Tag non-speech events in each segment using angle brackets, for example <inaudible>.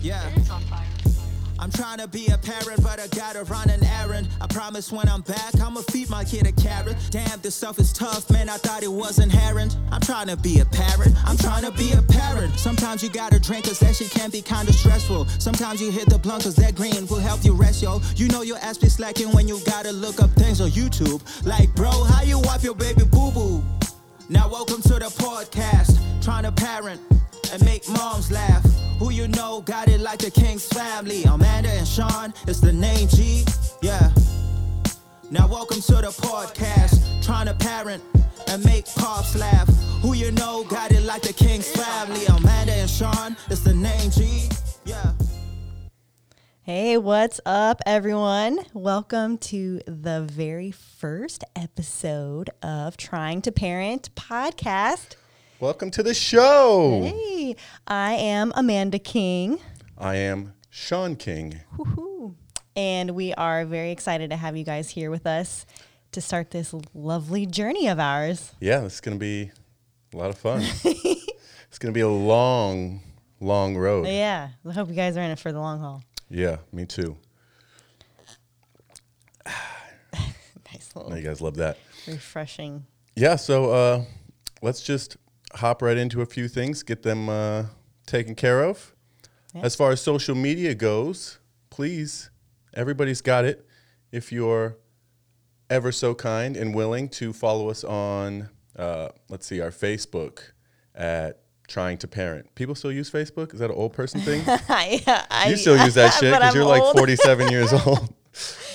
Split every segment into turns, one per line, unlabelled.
Yeah. I'm trying to be a parent, but I gotta run an errand. I promise when I'm back, I'ma feed my kid a carrot. Damn, this stuff is tough, man. I thought it was inherent. I'm trying to be a parent. I'm trying to be a parent. Sometimes you gotta drink, cause that shit can be kinda stressful. Sometimes you hit the blunt, cause that green will help you rest, yo. You know your ass be slacking when you gotta look up things on YouTube. Like, bro, how you wipe your baby boo boo? Now, welcome to the podcast. Trying to parent and make moms laugh. Who you know got it like the King's family. Amanda and Sean, it's the name G. Yeah. Now, welcome to the podcast. Trying to parent and make pops laugh. Who you know got it like the King's family. Amanda and Sean, it's the name G. Yeah.
Hey, what's up, everyone? Welcome to the very first episode of Trying to Parent podcast.
Welcome to the show.
Hey, I am Amanda King,
I am Sean King.
Woohoo. and we are very excited to have you guys here with us to start this lovely journey of ours.
Yeah, it's going to be a lot of fun. <laughs> it's going to be a long, long road.
Yeah, I hope you guys are in it for the long haul.
Yeah, me too. <sighs>
Nice little
you guys love that.
refreshing.
Yeah, so uh, let's just hop right into a few things, get them uh, taken care of.
Yeah.
As far as social media goes, please, everybody's got it. If you're ever so kind and willing to follow us on, uh, let's see, our Facebook at Trying to Parent. People still use Facebook? Is that an old person thing? <laughs>
I, I,
You still use that <laughs> shit because you're like 47 years <laughs> old.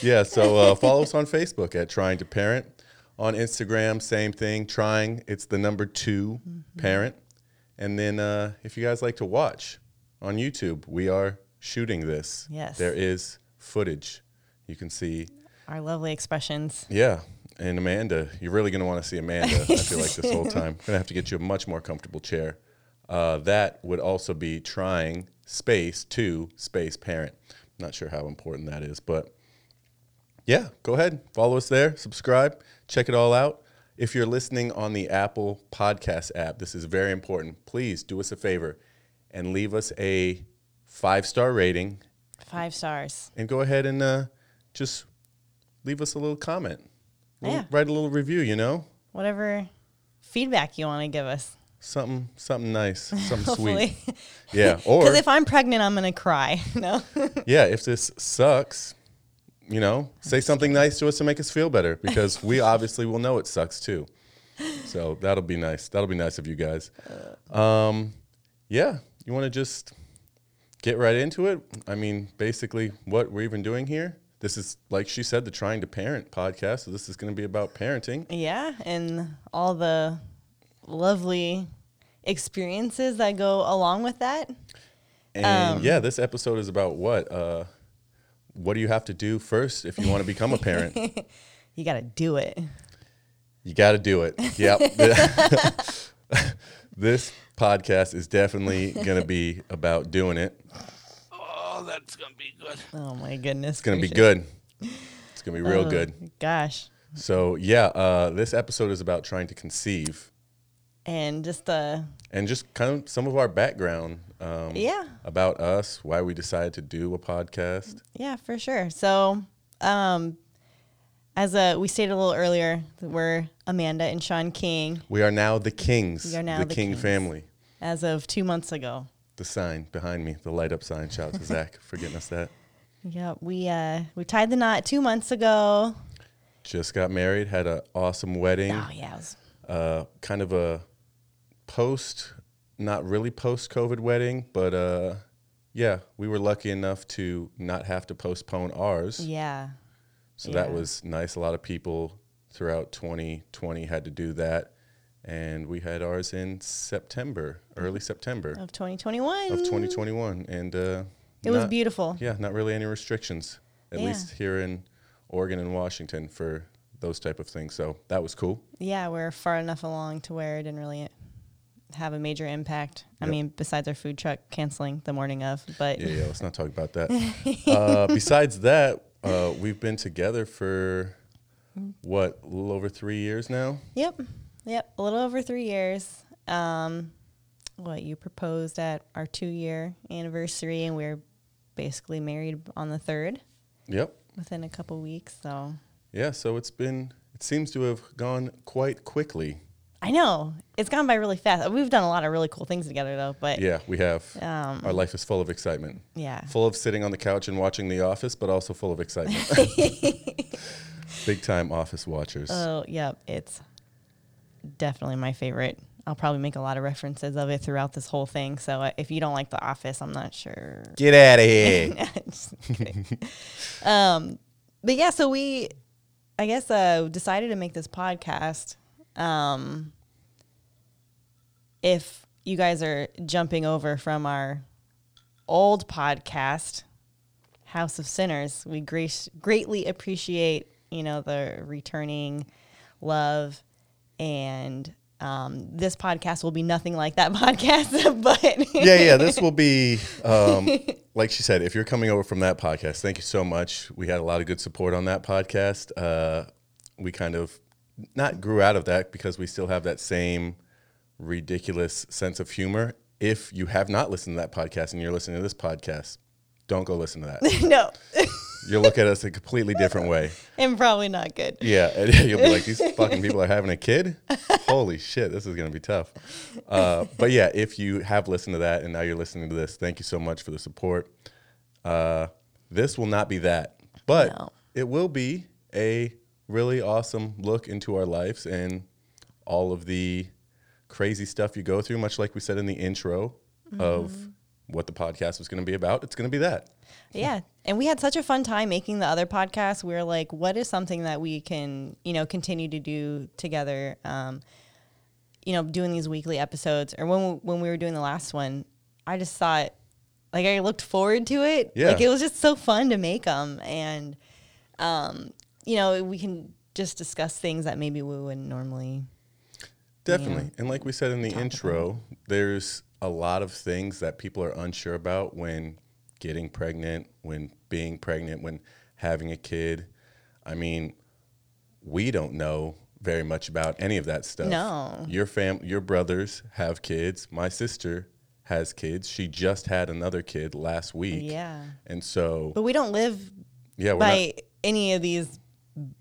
yeah, so uh, follow us on Facebook at Trying to Parent. On Instagram, same thing. Trying, it's the number 2
Mm-hmm.
parent. And then uh, if you guys like to watch on YouTube, we are shooting this.
Yes.
There is footage. You can see,
Our lovely expressions.
yeah. And Amanda, you're really going to want to see Amanda, I feel like, this whole time. I'm going to have to get you a much more comfortable chair. Uh, that would also be trying space to space parent. Not sure how important that is, but yeah, go ahead. Follow us there, subscribe, check it all out. If you're listening on the Apple Podcast app, this is very important. Please do us a favor and leave us a five star rating
Five stars.
and go ahead and uh, just leave us a little comment. Little-
Yeah.
Write a little review, you know?
Whatever feedback you want to give us.
Something something nice, <laughs> something sweet. Yeah. <laughs> Or
Because if I'm pregnant, I'm going to cry. <laughs> No?
yeah, if this sucks, you know, say something nice to us to make us feel better because we <laughs> obviously will know it sucks too. So that'll be nice. That'll be nice of you guys. Um, yeah, you want to just get right into it? I mean, basically, what we're even doing here. This is, like she said, the Trying to Parent podcast. So this is going to be about parenting.
yeah. And all the lovely experiences that go along with that.
And
Um,
yeah, this episode is about what? Uh, what do you have to do first if you want to become a parent? <laughs>
You got to do it.
You got to do it. Yep. <laughs> <laughs> this podcast is definitely going to be about doing it.
Oh, that's gonna be good.
Oh, my goodness.
It's going to be good. It's going to be real
Oh,
good.
Gosh.
So, yeah, uh, this episode is about trying to conceive
And just, uh,
and just kind of some of our background um,
yeah.
about us, why we decided to do a podcast.
Yeah, for sure. So, um, as a, we stated a little earlier, we're Amanda and Sean King
We are now the Kings,
We are now
the,
the
King
Kings.
family.
as of two months ago.
The sign behind me, the light up sign. Shout out to Zach <laughs> for getting us that.
Yeah, we uh we tied the knot two months ago.
Just got married, had an awesome wedding.
Oh yeah, was,
uh, kind of a post, not really post COVID wedding, but uh, yeah, we were lucky enough to not have to postpone ours.
yeah,
So that was nice. A lot of people throughout 2020 had to do that. And we had ours in September, early September
of 2021.
of 2021. And uh,
It was beautiful.
Yeah, not really any restrictions, at
Yeah.
least here in Oregon and Washington for those type of things. So that was cool.
Yeah, we're far enough along to where it didn't really have a major impact. I mean, besides our food truck canceling the morning of, but
Yeah, yeah. Let's not talk about that. <laughs> uh, besides that, uh, we've been together for what, a little over three years now.
Yep. Yep. A little over three years. Um, what you proposed at our two year anniversary, and we are basically married on the third
Yep.
within a couple weeks. So
Yeah. So it's been. It seems to have gone quite quickly.
I know it's gone by really fast. We've done a lot of really cool things together, though. But
Yeah, we have.
Um,
Our life is full of excitement.
yeah,
Full of sitting on the couch and watching The Office, but also full of excitement. <laughs> <laughs> Big time Office watchers.
Oh, yeah, it's definitely my favorite. I'll probably make a lot of references of it throughout this whole thing. So uh, if you don't like The Office, I'm not sure.
Get out of here. <laughs>
Just kidding. um, but yeah, so we, I guess, uh, decided to make this podcast. Um, if you guys are jumping over from our old podcast, House of Sinners, we grace, greatly appreciate you know the returning love and um, this podcast will be nothing like that <laughs> podcast <laughs> but
yeah, yeah. This will be, um, like she said, if you're coming over from that podcast, thank you so much. We had a lot of good support on that podcast. Uh, we kind of not grew out of that because we still have that same ridiculous sense of humor. If you have not listened to that podcast and you're listening to this podcast, don't go listen to that. <laughs>
no <laughs>
You'll look at us a completely different way.
and probably not good
Yeah, and <laughs> you'll be like, these fucking people are having a kid. Holy shit, this is gonna be tough. Uh, but yeah, if you have listened to that and now you're listening to this, thank you so much for the support. Uh, this will not be that, but
No.
it will be a really awesome look into our lives and all of the crazy stuff you go through. Much like we said in the intro of what the podcast was going to be about, it's going to be that.
Yeah. And we had such a fun time making the other podcast. We were like, what is something that we can, you know, continue to do together? Um, you know, doing these weekly episodes or when we, when we were doing the last one, I just thought like I looked forward to it.
Yeah.
Like it was just so fun to make them and um, you know, we can just discuss things that maybe we wouldn't normally.
Definitely. And like we said in the intro, there's a lot of things that people are unsure about when getting pregnant, when being pregnant, when having a kid. I mean, we don't know very much about any of that stuff.
No.
Your fam your brothers have kids. My sister has kids. She just had another kid last week.
Yeah.
And so
But we don't live
yeah,
by any of these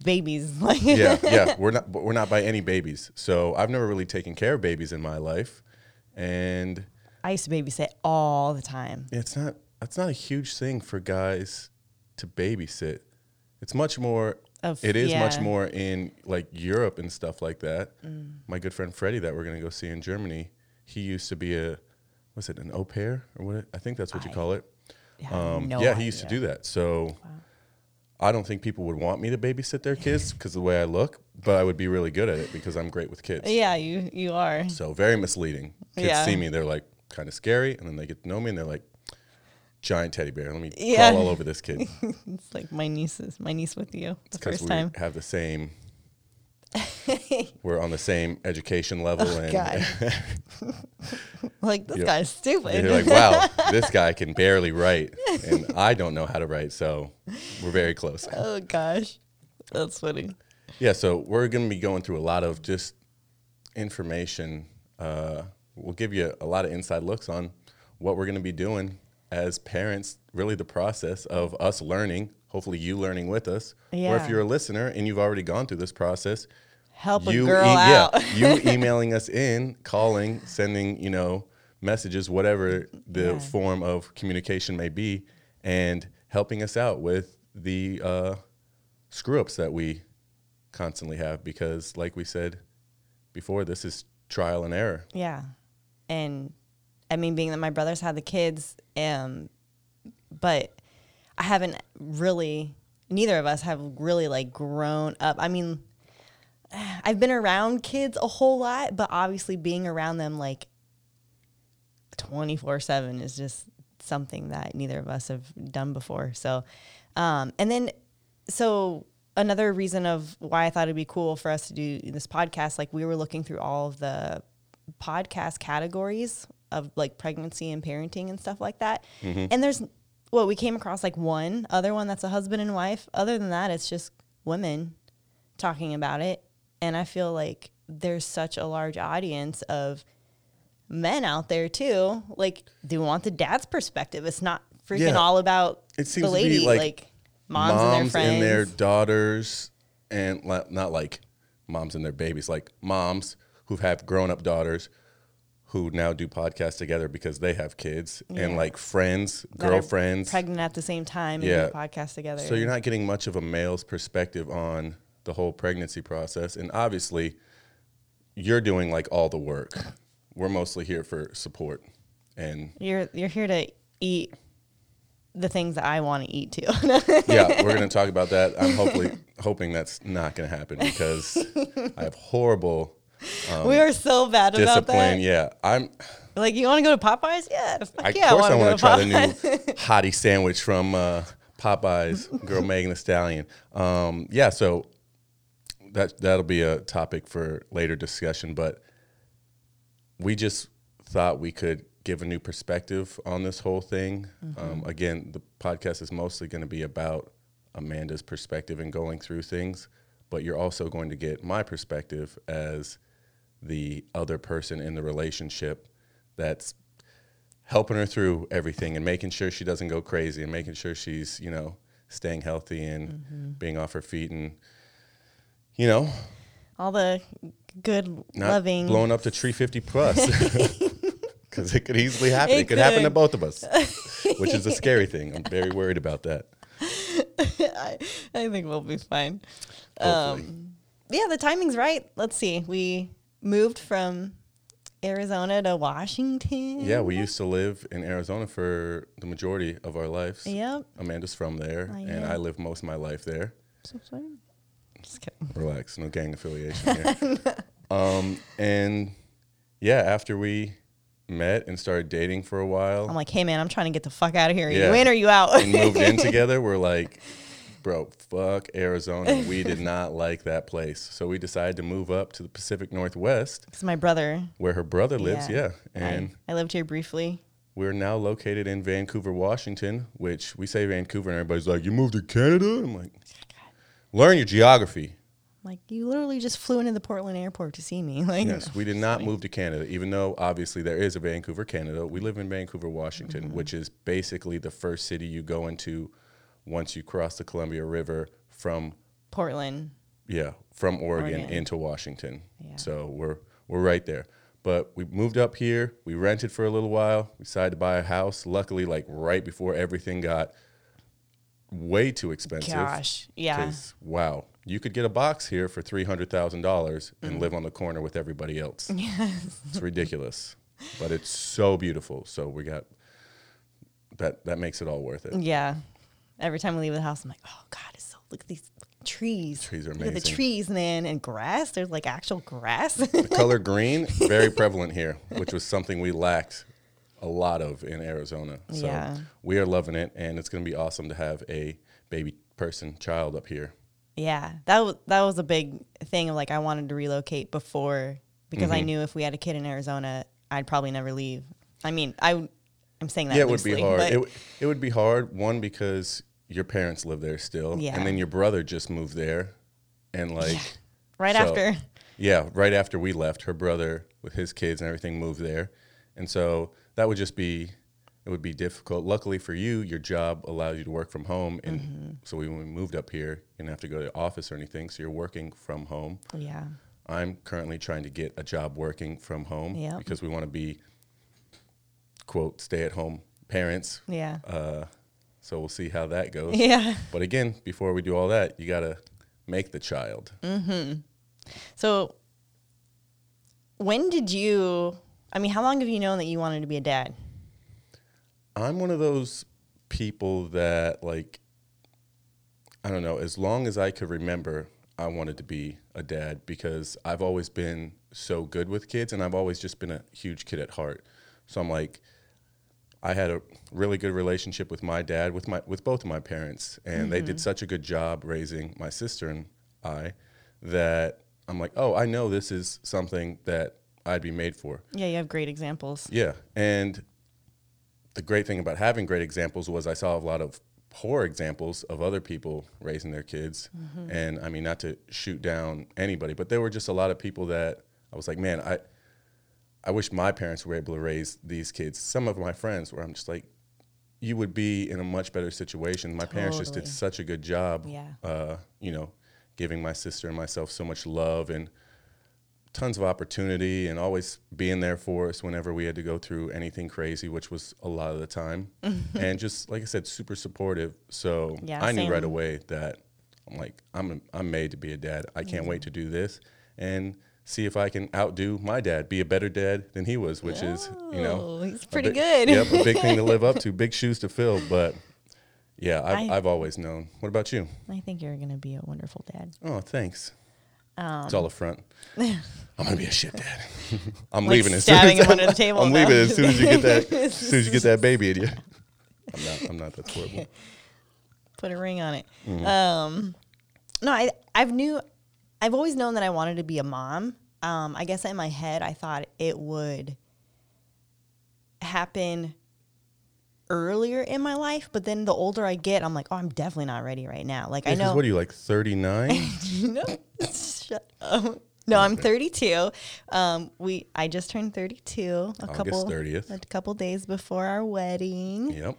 babies. Like <laughs>
yeah, yeah, we're not we're not by any babies. So I've never really taken care of babies in my life. And
I used to babysit all the time.
it's not that's not a huge thing for guys to babysit. It's much more
Of-
it is much
yeah. Mm.
more in like Europe and stuff like that. My good friend Freddie that we're gonna go see in Germany, he used to be a was it an au pair or what I think that's what you call it. Um,
no
yeah, he used to do that. So I don't think people would want me to babysit their kids because the way I look, but I would be really good at it because I'm great with kids.
Yeah, you you are.
So very misleading. Kids
Yeah.
see me, they're like kind of scary, and then they get to know me, and they're like, giant teddy bear. Let me
Yeah.
crawl all over this kid. <laughs>
It's like my nieces, my niece with you the
Because
first
we
time.
have the same. <laughs> we're on the same education level, oh, and
God. <laughs> Like this
Yeah.
guy's stupid.
you're like, wow, <laughs> this guy can barely write, and I don't know how to write, so we're very close.
oh gosh, that's funny.
Yeah, so we're going to be going through a lot of just information. Uh, we'll give you a lot of inside looks on what we're going to be doing as parents, really the process of us learning, hopefully you learning with us.
yeah.
Or if you're a listener and you've already gone through this process,
Help a girl
e-
out.
yeah, you <laughs> emailing us in, calling, sending, you know, messages, whatever the
Yeah.
form of communication may be, and helping us out with the uh, screw ups that we constantly have. Because, like we said before, this is trial and error.
Yeah, and I mean, being that my brothers had the kids, um, but I haven't really. Neither of us have really like grown up. I mean, <sighs> I've been around kids a whole lot, but obviously being around them like twenty four seven is just something that neither of us have done before. So, um, and then so another reason of why I thought it'd be cool for us to do this podcast, like we were looking through all of the podcast categories of like pregnancy and parenting and stuff like that. And there's well, we came across like one other one that's a husband and wife. Other than that, it's just women talking about it. And I feel like there's such a large audience of men out there too, like do want the dad's perspective. It's not freaking
Yeah.
all about
It seems
the lady,
like,
like, moms, and their friends.
and their daughters, and not like moms and their babies, like moms who have grown up daughters who now do podcasts together because they have kids, and like friends,
that
girlfriends.
pregnant at the same time
Yeah.
podcasts together.
So you're not getting much of a male's perspective on the whole pregnancy process, and obviously, you're doing like all the work. We're mostly here for support, and
you're you're here to eat the things that I want to eat too. <laughs>
yeah, we're going <laughs> to talk about that. I'm hopefully hoping that's not going to happen because I have horrible
we are so bad about that.
Yeah, I'm.
Like, you want to go to Popeyes? Yeah,
I,
yeah,
of course, I
want to
try the new <laughs> hottie sandwich from uh, Popeyes. Girl Megan Thee Stallion. Um, yeah, so that that'll be a topic for later discussion. But we just thought we could give a new perspective on this whole thing. Um, again, the podcast is mostly going to be about Amanda's perspective and going through things, but you're also going to get my perspective as the other person in the relationship that's helping her through everything and making sure she doesn't go crazy and making sure she's, you know, staying healthy and being off her feet and, you know,
All the good,
not
loving.
blowing up to 350 plus. <laughs> <laughs> Because it could easily happen. It,
It
could, happen to both of us, <laughs> which is a scary thing. I'm very worried about that.
I, I think we'll be fine. Um, yeah, the timing's right. Let's see. We moved from Arizona to Washington.
yeah, we used to live in Arizona for the majority of our lives.
Yep.
Amanda's from there,
Oh,
and
yeah.
I lived most of my life there.
So sorry. Just kidding.
Relax, no gang affiliation here. <laughs> um, and yeah, after we met and started dating for a while
I'm like, hey man, I'm trying to get the fuck out of here. Are
Yeah.
you in or you out?
and moved in <laughs> together, we're like, bro, fuck Arizona. We did not like that place. So we decided to move up to the Pacific Northwest
Because my brother.
where her brother lives. Yeah.
I-
And
I, lived here briefly.
we're now located in Vancouver, Washington, which we say Vancouver and everybody's like, you moved to Canada? I'm like, learn your geography.
Like you literally just flew into the Portland airport to see me. <laughs> Like
Yes, we did not move to Canada, even though obviously there is a Vancouver, Canada. We live in Vancouver, Washington,
Mm-hmm.
which is basically the first city you go into once you cross the Columbia River from
Portland.
yeah from Oregon,
Oregon.
into Washington.
Yeah.
So we're we're right there. But we moved up here. We rented for a little while. We decided to buy a house. Luckily, like right before everything got way too expensive.
Gosh, yeah.
Wow. You could get a box here for three hundred thousand dollars
Mm.
and live on the corner with everybody else. Yes, It's ridiculous. But it's so beautiful. So we got that that makes it all worth it.
Yeah. Every time we leave the house, I'm like, oh God, it's so look at these trees.
Trees are
at the trees, man, and grass. There's like actual grass.
The color <laughs> green, very prevalent here, which was something we lacked a lot of in Arizona. So
Yeah.
we are loving it, and it's going to be awesome to have a baby person, child up here.
yeah, that was that was a big thing of like I wanted to relocate before because
Mm-hmm.
I knew if we had a kid in Arizona, I'd probably never leave. I mean, I I'm saying that
yeah, it would be hard. It, w- it would be hard, one, because your parents live there still,
Yeah.
and then your brother just moved there, and like,
right
so-
after.
yeah, right after we left, her brother with his kids and everything moved there, and so that would just be it would be difficult. Luckily for you, your job allows you to work from home, and
Mm-hmm.
so when we moved up here, you didn't have to go to the office or anything, so you're working from home.
Yeah.
I'm currently trying to get a job working from home
Yep.
because we want to be quote stay at home parents.
Yeah.
Uh, so we'll see how that goes.
yeah.
But again, before we do all that, you got to make the child. Hmm.
So when did you I mean, how long have you known that you wanted to be a dad?
I'm one of those people that like I don't know, as long as I could remember, I wanted to be a dad because I've always been so good with kids and I've always just been a huge kid at heart. So I'm like I had a really good relationship with my dad, with my with both of my parents, and they did mm-hmm. such a good job raising my sister and I that I'm like, "Oh, I know this is something that I'd be made for."
Yeah, you have great examples.
Yeah. And the great thing about having great examples was I saw a lot of poor examples of other people raising their kids. And I mean, not to shoot down anybody, but there were just a lot of people that I was like, man, I. I wish my parents were able to raise these kids. Some of my friends where I'm just like, you would be in a much better situation. My parents just did such a good job.
Yeah.
Uh, you know, giving my sister and myself so much love and tons of opportunity and always being there for us whenever we had to go through anything crazy, which was a lot of the time. <laughs> and just like I said, super supportive. So
Yeah,
I knew right away that I'm like I'm I'm made to be a dad. I can't wait to do this and see if I can outdo my dad, be a better dad than he was, which is you know
Oh, he's pretty
big-
good.
Yep, a big thing to live up to, <laughs> big shoes to fill. But yeah, I've,
I-
I've always known. What about you?
I think you're gonna be a wonderful dad.
Oh, thanks.
Um,
it's all a front. <laughs> I'm gonna be a shit dad. <laughs> I'm
Like
leaving as soon as
him under the <laughs> table?
I'm leaving as soon as you get that. As soon as you get that baby in you. I'm not. I'm not that horrible.
Put a ring on it.
Mm-hmm.
Um, no, I I've knew, I've always known that I wanted to be a mom. Um, I guess in my head I thought it would happen earlier in my life, but then the older I get, I'm like, oh, I'm definitely not ready right now. Like I know.
What are you like? 39? <laughs>
no, <laughs> shut up. No, I'm 32. Um, we I just turned 32 a
August
couple
30th.
a couple days before our wedding.
yep.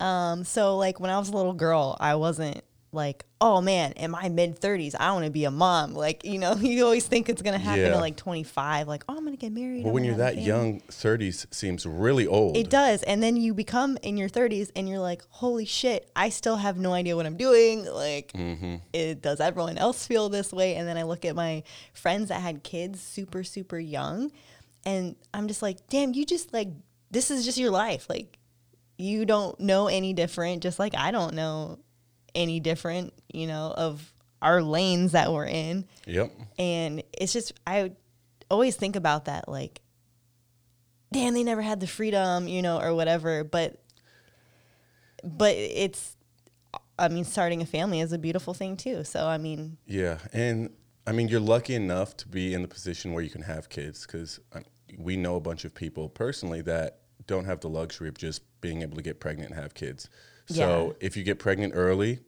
Um, so like when I was a little girl, I wasn't like, oh man, in my mid 30s, I want to be a mom. Like you know, <laughs> you always think it's gonna happen
Yeah.
at like 25. Like oh, I'm gonna get married.
But
I'm
when you're that young, 30s seems really old.
It does. And then you become in your 30s and you're like, holy shit, I still have no idea what I'm doing. Like,
Mm-hmm.
it, does everyone else feel this way? And then I look at my friends that had kids super, super young. And I'm just like, damn, you just like, this is just your life. Like, you don't know any different, just like I don't know any different, you know, of our lanes that we're in
Yep.
and it's just i always think about that like damn they never had the freedom you know or whatever but but it's i mean starting a family is a beautiful thing too so i mean
Yeah, and I mean, you're lucky enough to be in the position where you can have kids because um, we know a bunch of people personally that don't have the luxury of just being able to get pregnant and have kids. So if you get pregnant early,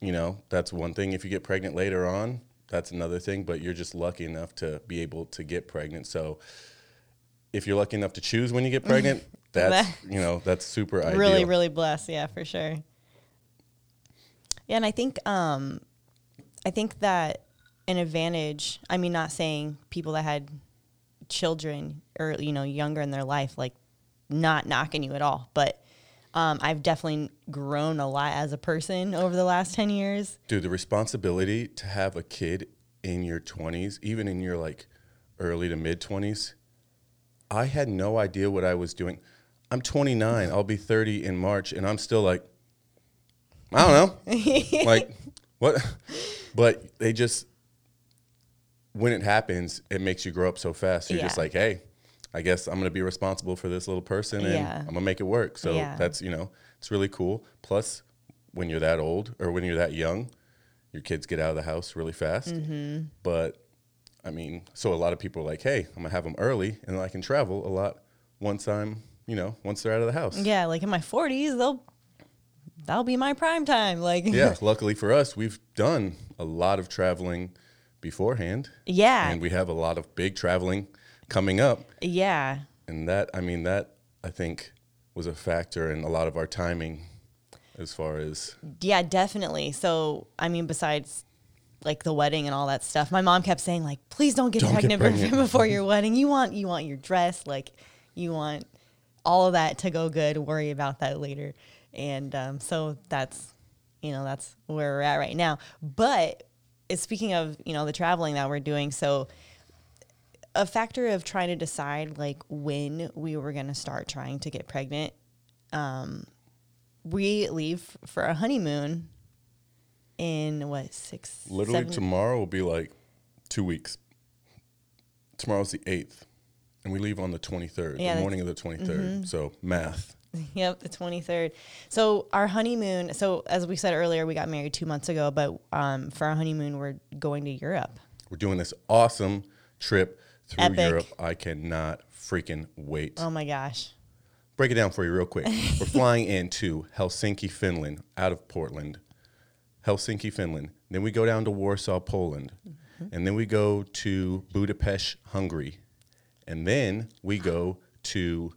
you know that's one thing. If you get pregnant later on, that's another thing. But you're just lucky enough to be able to get pregnant. So if you're lucky enough to choose when you get pregnant, <laughs> that's you know that's super ideal.
really really blessed yeah for sure yeah and i think um i think that an advantage i mean not saying people that had children or you know younger in their life like not knocking you at all but um, i've definitely grown a lot as a person over the last 10 years
Dude, the responsibility to have a kid in your 20s, even in your like early to mid 20s, I had no idea what I was doing. I'm 29, I'll be 30 in March, and I'm still like, I don't know. <laughs> like, what? But they just, when it happens, it makes you grow up so fast. You're just like, hey, I guess I'm going to be responsible for this little person and
Yeah.
I'm going to make it work. So
Yeah.
that's, you know, it's really cool. Plus, when you're that old or when you're that young, your kids get out of the house really fast.
Mm-hmm.
But I mean, so a lot of people are like, hey, I'm going to have them early and I can travel a lot once I'm, you know, once they're out of the house.
yeah like in my 40s they'll that'll be my prime time like
yeah, <laughs> luckily for us, we've done a lot of traveling beforehand.
yeah
And we have a lot of big traveling coming up.
yeah
And that, I mean, that I think was a factor in a lot of our timing as far as,
Yeah, definitely. So, I mean, besides like the wedding and all that stuff, my mom kept saying like, "Please don't get
Don't get
pregnant,
pregnant." <laughs>
before your wedding. You want you want your dress, like you want all of that to go good. Worry about that later." And um, so that's you know that's where we're at right now. But speaking of you know the traveling that we're doing, so a factor of trying to decide like when we were going to start trying to get pregnant um we leave for a honeymoon in what six
literally
seven-
tomorrow will be like two weeks. Tomorrow's the 8th. And we leave on the 23rd,
Yeah,
the morning of the 23rd. So math. <laughs>
Yep, the 23rd. So our honeymoon, so as we said earlier, we got married 2 months ago, but um for our honeymoon we're going to Europe.
We're doing this awesome trip through
Epic.
Europe. I cannot freaking wait.
Oh my gosh.
break it down for you real quick. We're flying into Helsinki, Finland, out of Portland. Helsinki, Finland. Then we go down to Warsaw, Poland.
Mm-hmm.
And then we go to Budapest, Hungary. and then we go to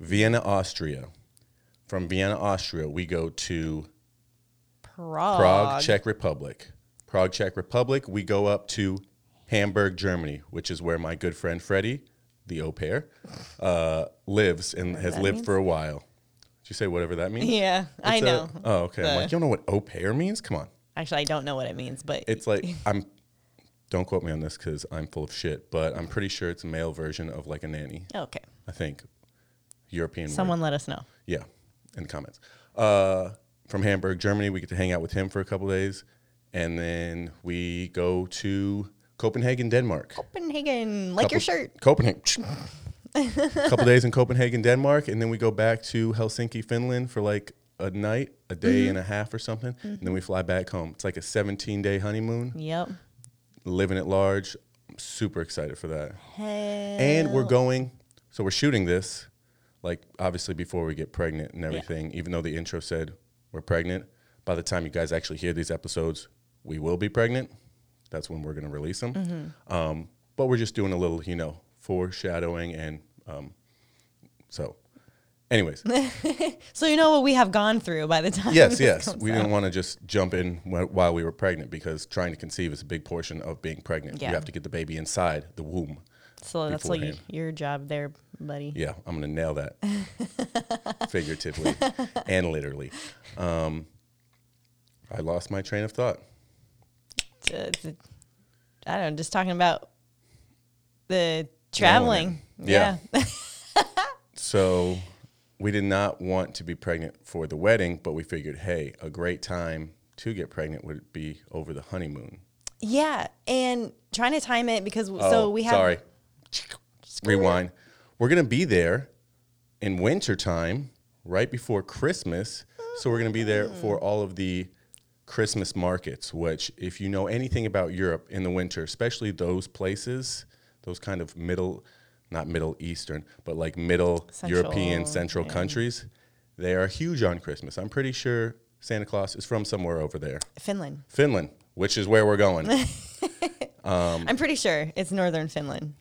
Vienna, Austria. From Vienna, Austria, we go to
Prague.
Prague, Czech Republic. Prague, Czech Republic, we go up to Hamburg, Germany, which is where my good friend Freddie, the au pair, uh, lives and has lived
means?
for a while. Did you say whatever that means?
Yeah, I
It's a-
know.
oh, okay. I'm like, you don't know what au pair means? Come on.
Actually, I don't know what it means, but
It's like I'm. Don't quote me on this because I'm full of shit, but I'm pretty sure it's a male version of like a nanny.
okay.
I think European. word.
Someone let us know.
Yeah, in the comments. Uh, from Hamburg, Germany, we get to hang out with him for a couple days, and then we go to Copenhagen, Denmark.
Copenhagen, like your shirt.
Copenhagen. A <laughs> couple days in Copenhagen, Denmark, and then we go back to Helsinki, Finland for like a night, a day
Mm-hmm.
and a half or something, and then we fly back home. It's like a 17 day honeymoon,
Yep.
living at large. I'm super excited for that.
Hell.
And we're going, so we're shooting this, like obviously before we get pregnant and everything, even though the intro said we're pregnant. By the time you guys actually hear these episodes, we will be pregnant. That's when we're going to release them.
Mm-hmm.
Um, but we're just doing a little, you know, foreshadowing. And um, so, anyways, <laughs>
So you know what we have gone through by the time.
yes, yes. We
out.
didn't want to just jump in wh- while we were pregnant because trying to conceive is a big portion of being pregnant.
Yeah.
You have to get the baby inside the womb.
So that's like your job there, buddy.
Yeah, I'm gonna nail that <laughs> figuratively and literally. Um, I lost my train of thought.
To- uh, to- I don't know, just talking about the traveling.
Yeah. <laughs> So we did not want to be pregnant for the wedding, but we figured, hey, a great time to get pregnant would be over the honeymoon.
Yeah, and trying to time it because
Oh,
so we have
sorry. Rewind. We're gonna be there in wintertime, right before Christmas. So we're gonna be there for all of the Christmas markets, which if you know anything about Europe in the winter, especially those places, those kind of middle not middle eastern, but like middle European
Central,
central
yeah. countries,
they are huge on Christmas. I'm pretty sure Santa Claus is from somewhere over there.
Finland.
Finland, which is where we're going. <laughs> Um,
I'm pretty sure it's northern Finland.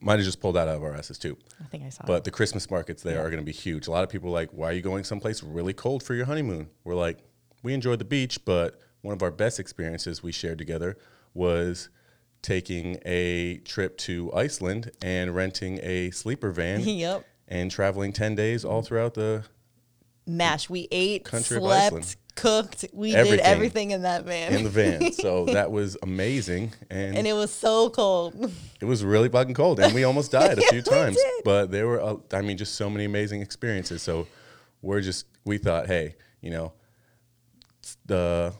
Might have just pulled that out of our asses too.
I think I saw.
But the Christmas markets there are going to be huge. A lot of people are like, why are you going someplace really cold for your honeymoon? We're like, we enjoyed the beach, but one of our best experiences we shared together was taking a trip to Iceland and renting a sleeper van <laughs>
Yep.
and traveling 10 days all throughout the
Mash. We ate,
Country
slept, cooked. We
Everything.
did everything in that van.
in the van. <laughs> so that was amazing and,
and it was so cold.
it was really fucking cold and we almost died a <laughs> few times
did.
but there were uh, i mean just so many amazing experiences so we're just we thought hey you know the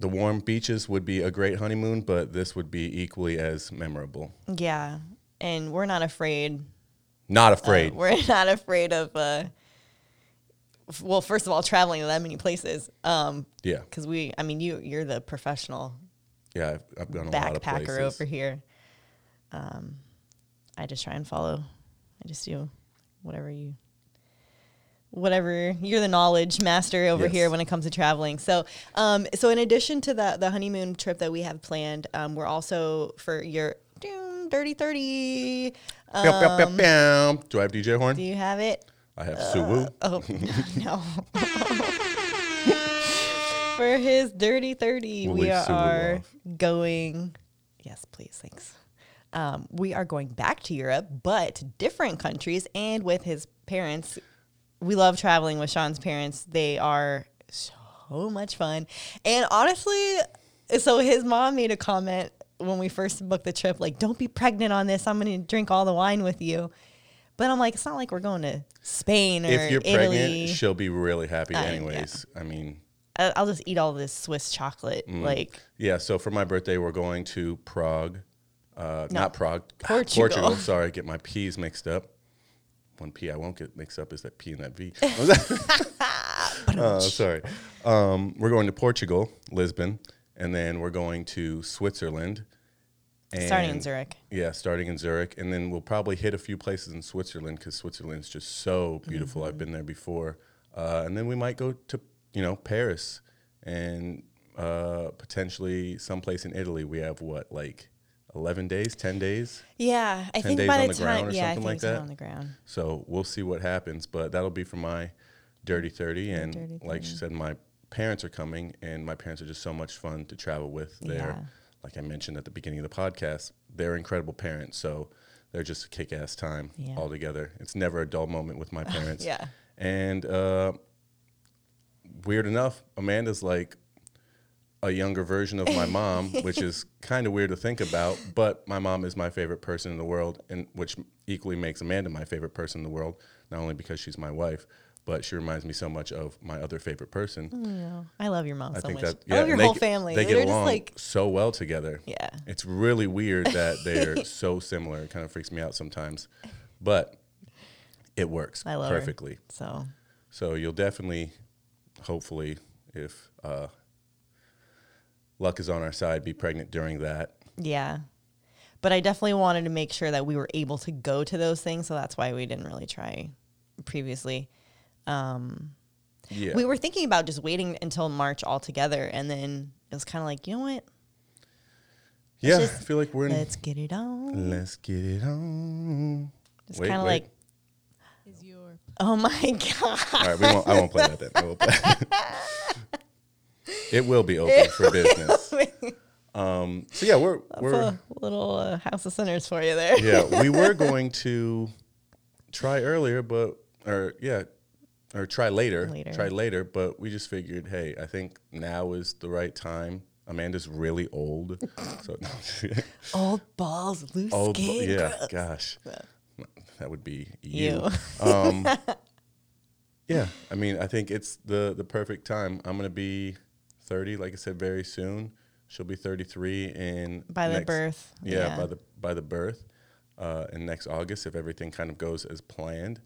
the warm beaches would be a great honeymoon but this would be equally as memorable
yeah. And we're not afraid.
not
uh,
afraid
we're <laughs> not afraid of uh f- well, first of all, traveling to that many places. Um,
yeah
because we I mean you you're the professional
yeah i've, I've gone a lot of
backpacker over here. Um, I just try and follow. I just do whatever you, whatever you're the knowledge master over
Yes.
here when it comes to traveling. So, um, so in addition to the the honeymoon trip that we have planned, um, we're also for your dirty thirty.
Pew, pew, pew,
Um,
pew. do i have dj horn
do you have it?
i have suwu
Oh <laughs> no. <laughs> For his dirty 30,
We'll
we are going. Yes, please, thanks. Um, we are going back to Europe, but different countries, and with his parents. We love traveling with Sean's parents. They are so much fun. And honestly, so his mom made a comment when we first booked the trip, like, don't be pregnant on this. I'm going to drink all the wine with you. But I'm like, it's not like we're going to Spain or
if you're
Italy.
pregnant she'll be really happy
I-
anyways i mean
I- I'll just eat all this Swiss chocolate.
Mm.
Like,
Yeah, so for my birthday, we're going to Prague. Uh,
No,
not Prague,
Portugal.
Portugal. Sorry, get my P's mixed up. One P I won't get mixed up is that P and that V. <laughs> <laughs> oh, sorry. Um, we're going to Portugal, Lisbon, and then we're going to Switzerland.
starting in Zurich.
Yeah, starting in Zurich, and then we'll probably hit a few places in Switzerland because Switzerland's just so beautiful.
Mm-hmm.
I've been there before, uh, and then we might go to you know Paris and uh, potentially someplace in Italy. We have what like 11 days, 10 days.
Yeah, I
10
think
days
by
on
the
the ground
time,
or
yeah, I think
like that?
on the ground.
So we'll see what happens, but that'll be for my dirty 30. And
dirty
like she said, my parents are coming, and my parents are just so much fun to travel with. They're,
Yeah.
like I mentioned at the beginning of the podcast, they're incredible parents. So they're just a kick ass time
Yeah.
all together. It's never a dull moment with my <laughs> parents.
Yeah.
And uh, weird enough, Amanda's like a younger version of my <laughs> mom, which is kind of weird to think about. But my mom is my favorite person in the world, and which equally makes Amanda my favorite person in the world. Not only because she's my wife, but she reminds me so much of my other favorite person.
Yeah. I love your mom
I
so
think
much.
that
I love your whole
get-
family.
They
They're
get
just
along
like
so well together.
Yeah.
it's really weird that <laughs> they're so similar. It kind of freaks me out sometimes, but it works
I love her.
perfectly.
so
So you'll definitely, hopefully, if uh, luck is on our side, be pregnant during that.
yeah. But I definitely wanted to make sure that we were able to go to those things, so that's why we didn't really try previously.
Um, yeah.
We were thinking about just waiting until March altogether, and then it was kind of like, you know what?
yeah. I feel like we're in.
Let's get it on.
Let's get it on.
It's kind of like,
Is your
oh my <laughs> god.
All right, we won't, I won't play that then. I will play. <laughs> <laughs> it will be open for business. <laughs> Um, so yeah, we're we're
a little uh, house of sinners for you there.
yeah we <laughs> were going to try earlier, but or yeah, or try later,
Later.
try later. But we just figured, hey, I think now is the right time. Amanda's really old, so <laughs>
Old balls, loose
old.
skin.
Yeah,
gross.
gosh, that would be you.
You.
Um, yeah, I mean, I think it's the the perfect time. I'm gonna be 30, like I said, very soon. She'll be 33 in
By the
next-
birth.
Yeah, by the by the birth, uh, in next August, if everything kind of goes as planned.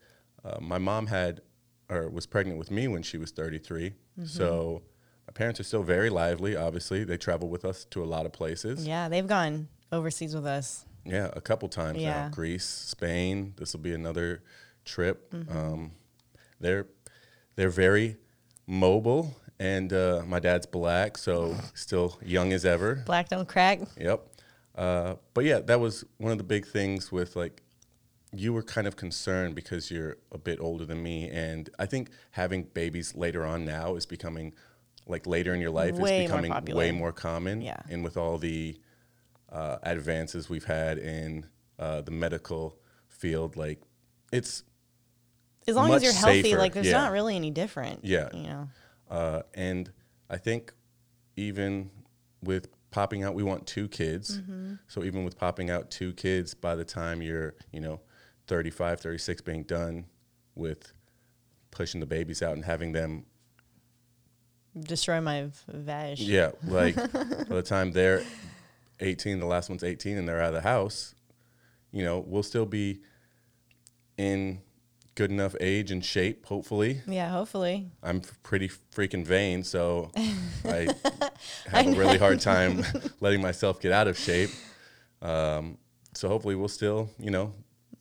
Uh, my mom had or was pregnant with me when she was 33,
Mm-hmm.
so my parents are still very lively. Obviously, they travel with us to a lot of places.
Yeah, they've gone overseas with us.
Yeah, a couple times now.
Yeah.
Greece, Spain. This will be another trip.
Mm-hmm.
Um, they're they're very mobile, and uh, my dad's black, so still young as ever.
Black don't crack.
Yep. Uh, but yeah, that was one of the big things with like you were kind of concerned because you're a bit older than me, and I think having babies later on now is becoming like later in your life
Way
is becoming
popular.
way more common.
Yeah.
And with all the uh, advances we've had in uh, the medical field, like it's
As long as you're healthy,
safer,
like there's
yeah.
not really any different.
Yeah.
You know.
Uh, and I think even with popping out, we want two kids.
Mm-hmm.
So even with popping out two kids, by the time you're, you know, 35, 36 being done with pushing the babies out and having them,
Destroy my v- vag.
yeah, like <laughs> by the time they're 18, the last one's 18 and they're out of the house, you know, we'll still be in good enough age and shape, hopefully,
Yeah, hopefully.
I'm f- pretty freaking vain, so <laughs> I have a really hard time <laughs> letting myself get out of shape. Um, so hopefully we'll still, you know,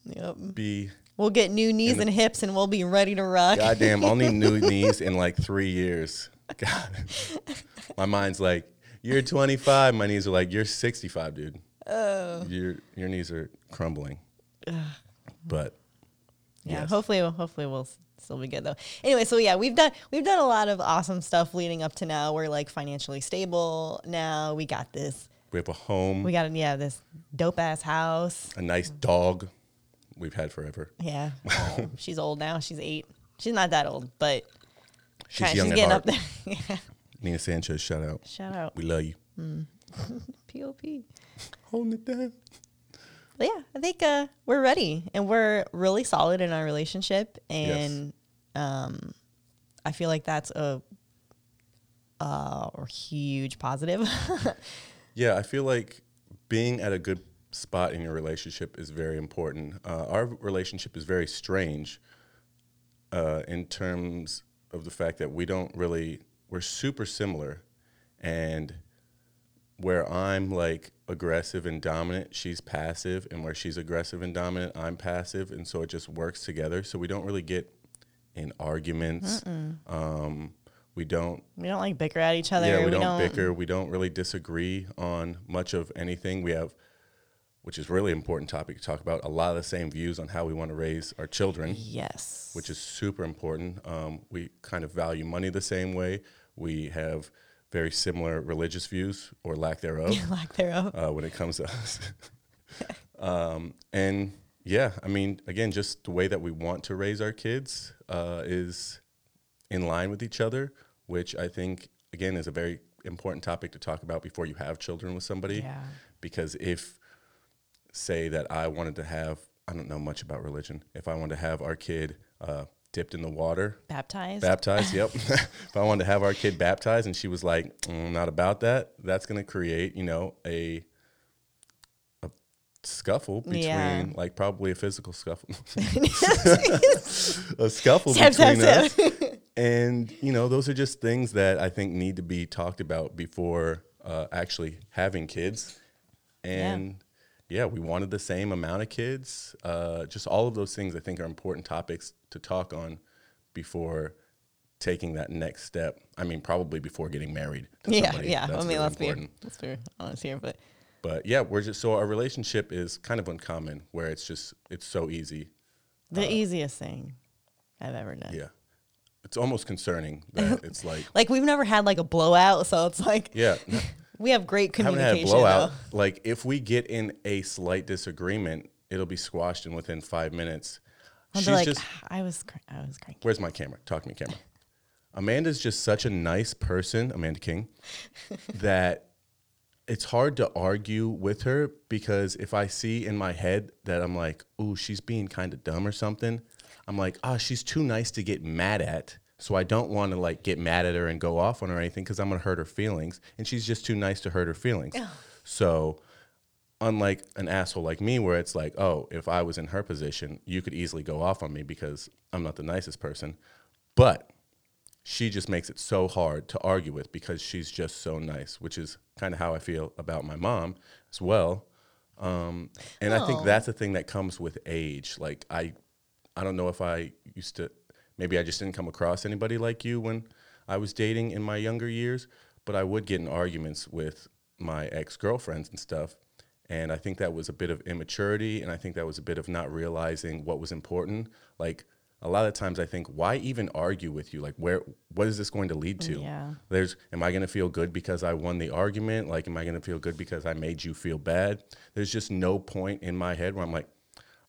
Yep.
be
We'll get new knees
the-
and hips and we'll be ready to rock.
goddamn. I'll need new <laughs> knees in like three years. God, my mind's like, you're 25. My knees are like, you're 65, dude. Oh. Your your knees are crumbling. But
Yeah,
yes.
hopefully, hopefully we'll still be good though. Anyway, so yeah, we've done we've done a lot of awesome stuff leading up to now. We're like financially stable now. We got this.
we have a home,
We got yeah this dope ass house.
a nice dog we've had forever.
Yeah, Oh, <laughs> she's old now. She's eight. She's not that old, but
She's
kinda-
young
she's getting
heart.
up there. <laughs> yeah.
Nina Sanchez, shout out.
Shout out
We love you. Mm. <laughs>
POP.
Holding it down.
Yeah, I think uh, we're ready and we're really solid in our relationship, and um, I feel like that's a, uh, a huge positive. <laughs>
Yeah, I feel like being at a good spot in your relationship is very important. Uh, our relationship is very strange uh, in terms of the fact that we don't really, we're super similar. And where I'm like aggressive and dominant, she's passive. And where she's aggressive and dominant, I'm passive. And so it just works together. So we don't really get in arguments. Um, we don't
we don't like bicker at each other.
yeah, we, don't, bicker. We don't really disagree on much of anything. We have which is really important topic to talk about. A lot of the same views on how we want to raise our children,
Yes.
which is super important. Um, we kind of value money the same way. We have very similar religious views or lack thereof <laughs>
lack thereof.
uh, when it comes to us. <laughs> um, and yeah, I mean, again, just the way that we want to raise our kids uh, is in line with each other, which I think, again, is a very important topic to talk about before you have children with somebody.
Yeah.
Because if, say, that I wanted to have, I don't know much about religion, if I wanted to have our kid uh, dipped in the water,
Baptized.
baptized, yep. <laughs> <laughs> if I wanted to have our kid baptized and she was like, "Mm, not about that, that's going to create, you know, a a scuffle between
Yeah.
like probably a physical scuffle. <laughs> a scuffle
tap,
between
tap.
us. And, you know, those are just things that I think need to be talked about before uh, actually having kids. And yeah. We wanted the same amount of kids. Uh, just all of those things I think are important topics to talk on before taking that next step. I mean, probably before getting married.
Yeah,
somebody.
yeah.
That's
I mean,
really
let's
important.
be let's be honest here, but
But yeah, we're just so our relationship is kind of uncommon where it's just it's so easy.
the easiest thing I've ever done.
Uh, Yeah. It's almost concerning <laughs> that it's like
Like we've never had like a blowout, so it's like
yeah, no,
we have great
haven't had a
communication.
blowout.
though.
Like if we get in a slight disagreement, it'll be squashed in within five minutes.
I'll
She's
like,
just
I was, cr- I was cranky.
where's my camera? Talk to me, camera. Amanda's just such a nice person, Amanda King, <laughs> that it's hard to argue with her because if I see in my head that I'm like, ooh, she's being kind of dumb or something, I'm like, ah, she's too nice to get mad at. So I don't want to like get mad at her and go off on her or anything because I'm gonna hurt her feelings. And she's just too nice to hurt her feelings. So unlike an asshole like me where it's like oh if i was in her position you could easily go off on me because i'm not the nicest person but she just makes it so hard to argue with because she's just so nice which is kind of how i feel about my mom as well um, and i think
Oh.
that's a thing that comes with age like i i don't know if i used to maybe i just didn't come across anybody like you when i was dating in my younger years but i would get in arguments with my ex-girlfriends and stuff and I think that was a bit of immaturity, and I think that was a bit of not realizing what was important. Like a lot of times, I think, why even argue with you? Like, where, what is this going to lead to?
Yeah.
There's, am I going to feel good because I won the argument? Like, am I going to feel good because I made you feel bad? There's just no point in my head where I'm like,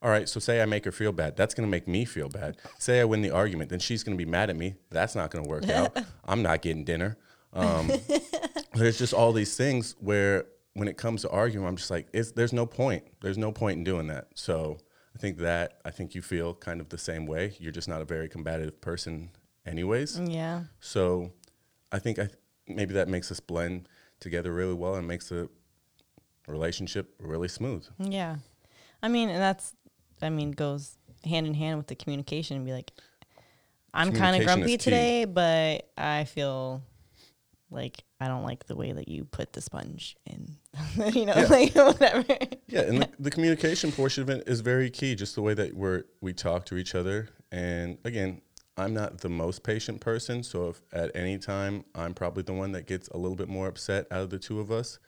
all right, so say I make her feel bad. That's going to make me feel bad. Say I win the argument, then she's going to be mad at me. That's not going to work out. <laughs> I'm not getting dinner. Um, <laughs> there's just all these things where when it comes to arguing, I'm just like, it's, there's no point. There's no point in doing that. So I think that I think you feel kind of the same way. You're just not a very combative person, anyways.
Yeah.
So I think I maybe that makes us blend together really well and makes the relationship really smooth.
Yeah. I mean, and that's, I mean, goes hand in hand with the communication and be like, I'm kind of grumpy today, but I feel like I don't like the way that you put the sponge in, <laughs> you know,
Yeah.
like <laughs> whatever.
Yeah, and the, <laughs> the communication portion of it is very key. Just the way that we're we talk to each other, and again, I'm not the most patient person, so if at any time I'm probably the one that gets a little bit more upset out of the two of us,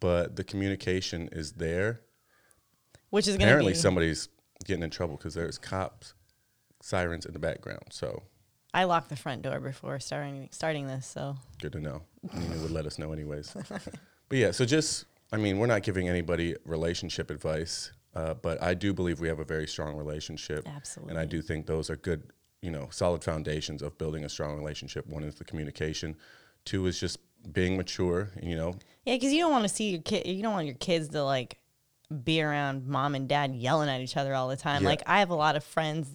but the communication is there.
Which is going to be Apparently,
somebody's getting in trouble because there's cops, sirens in the background. So
I locked the front door before starting starting this, so
good to know. <laughs> Nina would let us know anyways. but yeah, so just I mean, we're not giving anybody relationship advice, uh, but I do believe we have a very strong relationship. Absolutely. And I do think those are good, you know, solid foundations of building a strong relationship. One is the communication. Two is just being mature. You know,
yeah, because you don't want to see your kid, you don't want your kids to like be around mom and dad yelling at each other all the time.
Yeah.
Like I have a lot of friends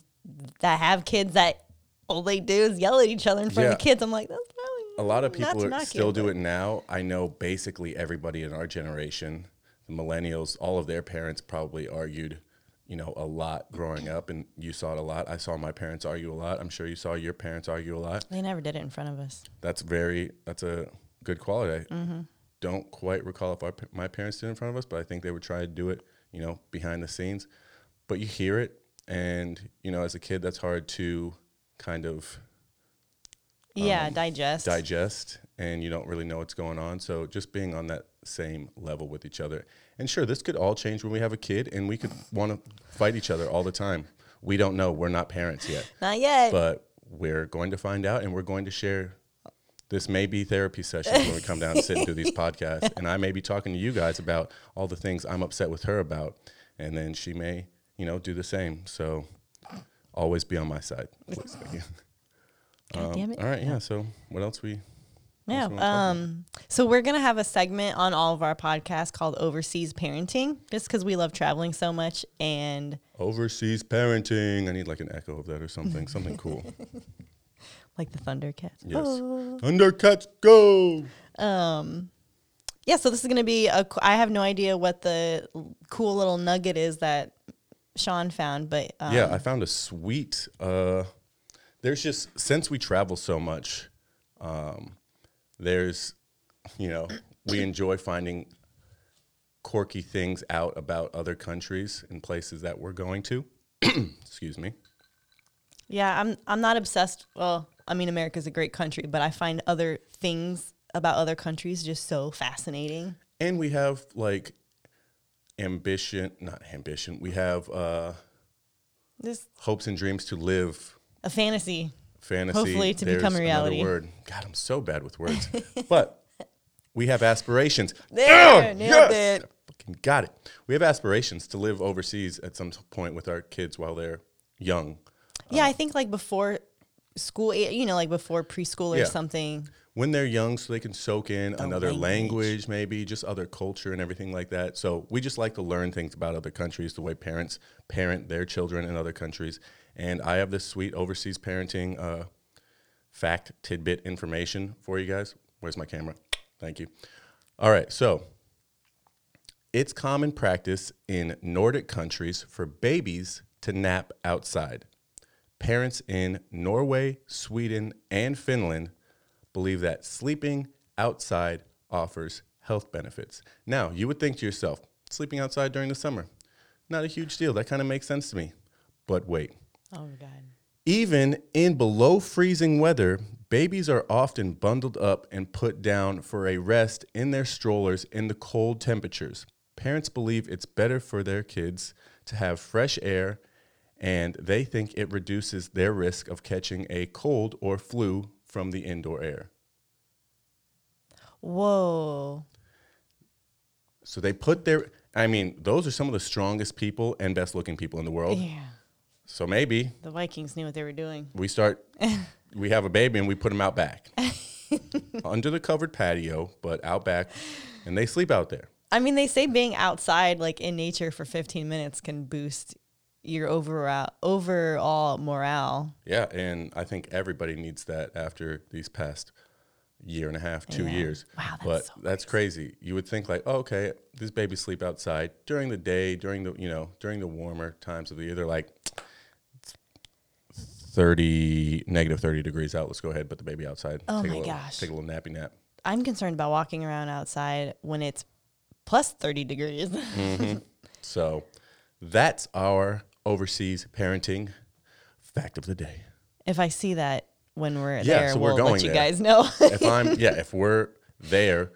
that have kids that all they do is yell at each other in front
Yeah.
of the kids. I'm like, that's probably
a lot of people are, still do it now. I know basically everybody in our generation, the millennials, all of their parents probably argued, you know, a lot growing up, and you saw it a lot. I saw my parents argue a lot. I'm sure you saw your parents argue a lot.
They never did it in front of us.
That's very that's a good quality.
Mm-hmm.
Don't quite recall if our, my parents did in front of us, but I think they would try to do it, you know, behind the scenes. But you hear it, and you know, as a kid, that's hard to kind of
Yeah, um, digest.
digest and you don't really know what's going on. So just being on that same level with each other. And sure, this could all change when we have a kid and we could want to fight each other all the time. We don't know. We're not parents yet.
Not yet.
But we're going to find out and we're going to share. This may be therapy sessions when we come down and sit and do these podcasts. And I may be talking to you guys about all the things I'm upset with her about. And then she may, you know, do the same. So always be on my side. please. <laughs> Thank you.
God damn it.
All right, yeah. So what else we
Yeah.
Else you wanna about?
Um, so we're gonna have a segment on all of our podcasts called Overseas Parenting, just because we love traveling so much. And
overseas parenting? I need like an echo of that or something. Something cool. <laughs>
like the Thundercats.
Yes.
Oh.
Undercuts go.
Um, yeah. So this is gonna be a I have no idea what the cool little nugget is that Sean found, but um,
yeah, I found a sweet. Uh, there's just since we travel so much, um, there's, you know, we enjoy finding quirky things out about other countries and places that we're going to. <clears throat> Excuse me.
Yeah, I'm I'm not obsessed. Well, I mean, America's a great country, but I find other things about other countries just so fascinating.
And we have like ambition, not ambition. We have uh,
Just
hopes and dreams to live
a fantasy.
fantasy.
Hopefully to
There's
become a reality.
Word. God, I'm so bad with words. <laughs> but we have aspirations.
There,
Ugh,
nailed
yes!
it.
Fucking got it. We have aspirations to live overseas at some point with our kids while they're young.
Yeah, I think like before school, you know, like before preschool or
Yeah.
something.
When they're young, so they can soak in another
language.
language, maybe just other culture and everything like that. So we just like to learn things about other countries, the way parents parent their children in other countries. And I have this sweet overseas parenting uh, fact tidbit information for you guys. Where's my camera? Thank you. All right, so it's common practice in Nordic countries for babies to nap outside. Parents in Norway, Sweden, and Finland believe that sleeping outside offers health benefits. Now, you would think to yourself, sleeping outside during the summer, not a huge deal. That kind of makes sense to me. But wait,
Oh god.
even in below freezing weather, babies are often bundled up and put down for a rest in their strollers in the cold temperatures. Parents believe it's better for their kids to have fresh air, and they think it reduces their risk of catching a cold or flu from the indoor air.
Whoa.
So they put their, I mean, those are some of the strongest people and best looking people in the world.
Yeah.
So maybe
The Vikings knew what they were doing.
we start <laughs> we have a baby and we put them out back <laughs> under the covered patio but out back and they sleep out there
I mean, they say being outside, like in nature for 15 minutes, can boost your overall overall morale.
yeah and i think everybody needs that after these past year and a half two
Yeah.
years
Wow, that's
but
so
that's crazy you would think like oh, okay these babies sleep outside during the day during the you know during the warmer times of the year they're like 30 negative 30 degrees out let's go ahead and put the baby outside
Oh
take
my
a little,
gosh.
take a little nappy nap
I'm concerned about walking around outside when it's plus 30 degrees. Mm-hmm. <laughs>
So that's our overseas parenting fact of the day.
if I see that when we're
Yeah,
there,
so we're
we'll
going
let you
there.
guys know. <laughs>
If I'm yeah, if <laughs> we're there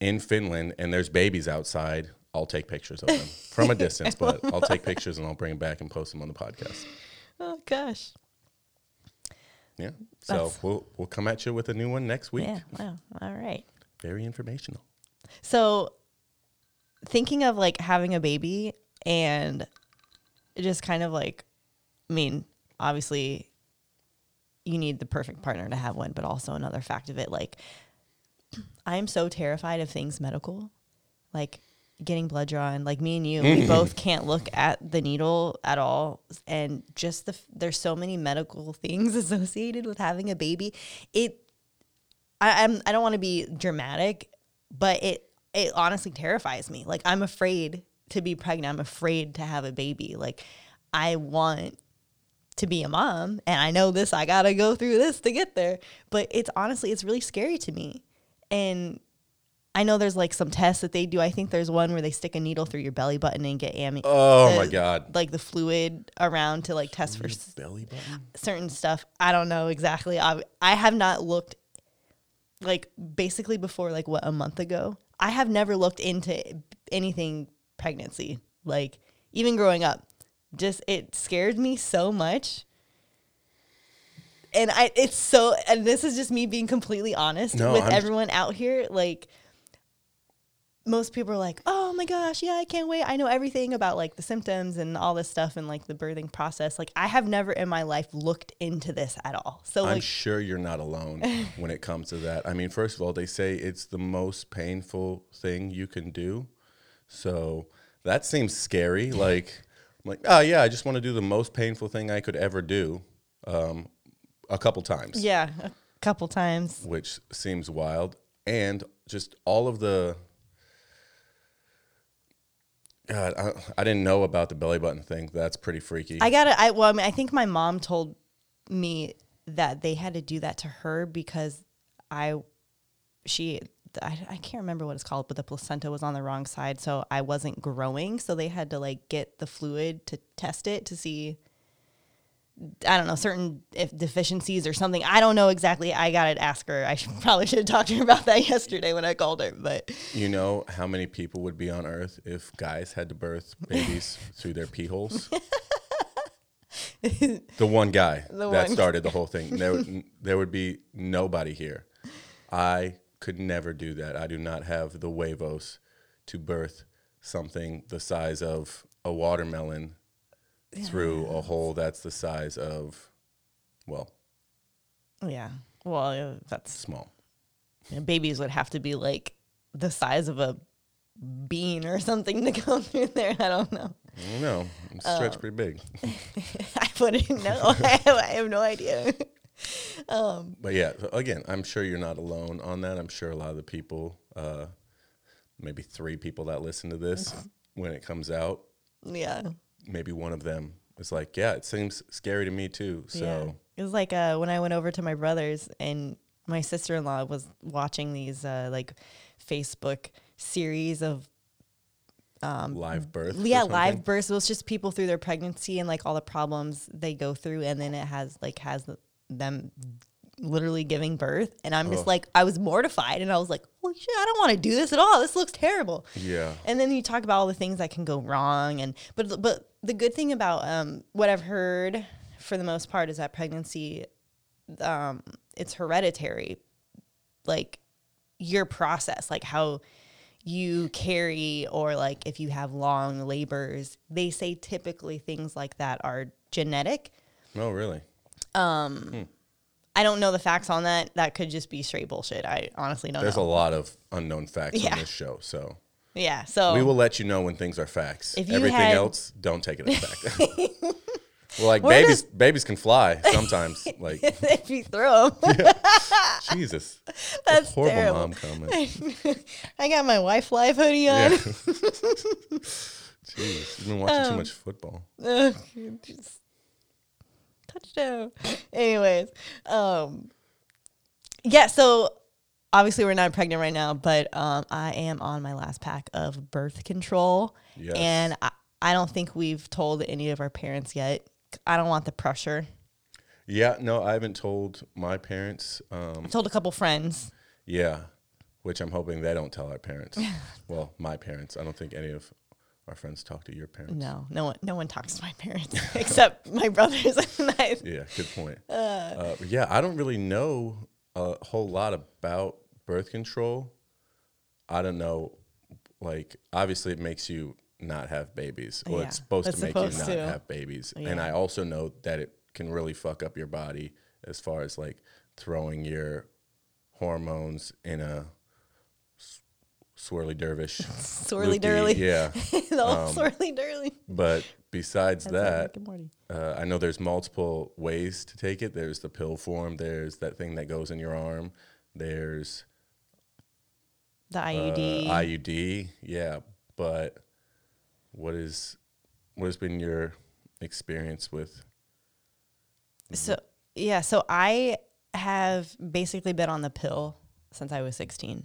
in Finland and there's babies outside, I'll take pictures of them from a distance, but <laughs> I'll take pictures and I'll bring them back and post them on the podcast.
oh gosh.
Yeah. So
That's-
we'll we'll come at you with a new one next week.
Yeah. Wow. All right.
Very informational.
So, thinking of like having a baby and just kind of like, I mean, obviously, you need the perfect partner to have one, but also another fact of it, like, <clears throat> I'm so terrified of things medical, like getting blood drawn. Like me and you, we <laughs> both can't look at the needle at all, and just the there's so many medical <laughs> things associated with having a baby. It I, I'm I don't want to be dramatic, but it it honestly terrifies me. Like I'm afraid to be pregnant. I'm afraid to have a baby. Like I want to be a mom and I know this I got to go through this to get there. But it's honestly it's really scary to me. And I know there's like some tests that they do. I think there's one where they stick a needle through your belly button and get ammi-
Oh
the-
my God.
like the fluid around to like test for
Belly button?
certain stuff. I don't know exactly. I I have not looked like basically before like what a month ago. I have never looked into anything pregnancy. Like even growing up, just it scared me so much. And I it's so and this is just me being completely honest
No,
with
I'm-
everyone out here like most people are like, "Oh my gosh, yeah, I can't wait. I know everything about like the symptoms and all this stuff and like the birthing process." Like I have never in my life looked into this at all. So
I'm
like
sure you're not alone <laughs> when it comes to that. I mean, first of all, they say it's the most painful thing you can do. So that seems scary. Like, I'm like, oh yeah, I just want to do the most painful thing I could ever do, um, a couple times,
yeah, a couple times.
which seems wild, and just all of the. God, I, I didn't know about the belly button thing. That's pretty freaky.
I got to I well, I mean, I think my mom told me that they had to do that to her because I she I, I can't remember what it's called, but the placenta was on the wrong side, so I wasn't growing. So they had to like get the fluid to test it to see I don't know certain if deficiencies or something. I don't know exactly. I gotta ask her. I should, <laughs> probably should have talked to her about that <laughs> yesterday when I called her. But
You know how many people would be on Earth if guys had to birth babies <laughs> through their pee holes? the one guy
The
that
one-
started the whole thing. There, there would be nobody here. I could never do that. I do not have the huevos to birth something the size of a watermelon through a hole that's the size of, well,
yeah, well, yeah, that's
small.
Yeah, babies would have to be like the size of a bean or something to go <laughs> through there. I don't know.
I don't know. It's stretched
Oh.
pretty big. <laughs>
I wouldn't know. I <laughs> have, I have no idea. <laughs>
But yeah, again, I'm sure you're not alone on that. I'm sure a lot of the people, uh, maybe three people that listen to this when it comes out,
Yeah.
maybe one of them is like, yeah, it seems scary to me too. So
yeah. It was like uh, when I went over to my brother's and my sister in law was watching these uh, like Facebook series of
live birth.
Um, yeah live births. It was just people through their pregnancy and like all the problems they go through, and then it has like has the, them literally giving birth. And I'm just
Oh.
like I was mortified, and I was like, holy shit, I don't want to do this at all. This looks terrible.
Yeah.
And then you talk about all the things that can go wrong, and but but the good thing about um, what I've heard for the most part is that pregnancy, um, it's hereditary, like your process, like how you carry or like if you have long labors. They say typically things like that are genetic.
Oh, really?
I don't know the facts on that. That could just be straight bullshit. I honestly don't know.
There's a lot of unknown facts
Yeah.
on this show. So
yeah, so
we will let you know when things are facts.
If you
Everything
had-
else, don't take it as fact. <laughs> well, like
We're
babies, babies can fly sometimes. <laughs> Like
if you throw them. <laughs>
Jesus,
That's
horrible
terrible.
mom comment.
I got my wife life hoodie on.
Yeah. Jeez, you've been watching
Um,
too much football.
Ugh, just touchdown. Anyways, um, yeah. So obviously we're not pregnant right now, but um, I am on my last pack of birth control,
Yes.
and I, I don't think we've told any of our parents yet. I don't want the pressure.
Yeah, no, I haven't told my parents. Um,
I told a couple friends.
yeah, which I'm hoping they don't tell our parents. <laughs> well, my parents. I don't think any of our friends talk to your parents.
No, no one, no one talks to my parents <laughs> except my brothers <laughs> and I.
Yeah, good point. Uh, yeah, I don't really know a whole lot about birth control. I don't know, like obviously it makes you not have babies. Well,
Yeah,
it's supposed to make
supposed
you not
to.
have babies. And I also know that it can really fuck up your body as far as like throwing your hormones in a swirly dervish.
Swirly
loopy-
dirly.
Yeah. <laughs>
the old swirly dirly.
But besides
That's
that,
Rick and Morty.
uh, I know there's multiple ways to take it. There's the pill form. There's that thing that goes in your arm. There's
The
uh,
IUD.
IUD. Yeah, but what is what has been your experience with?
So yeah, so I have basically been on the pill since I was 16.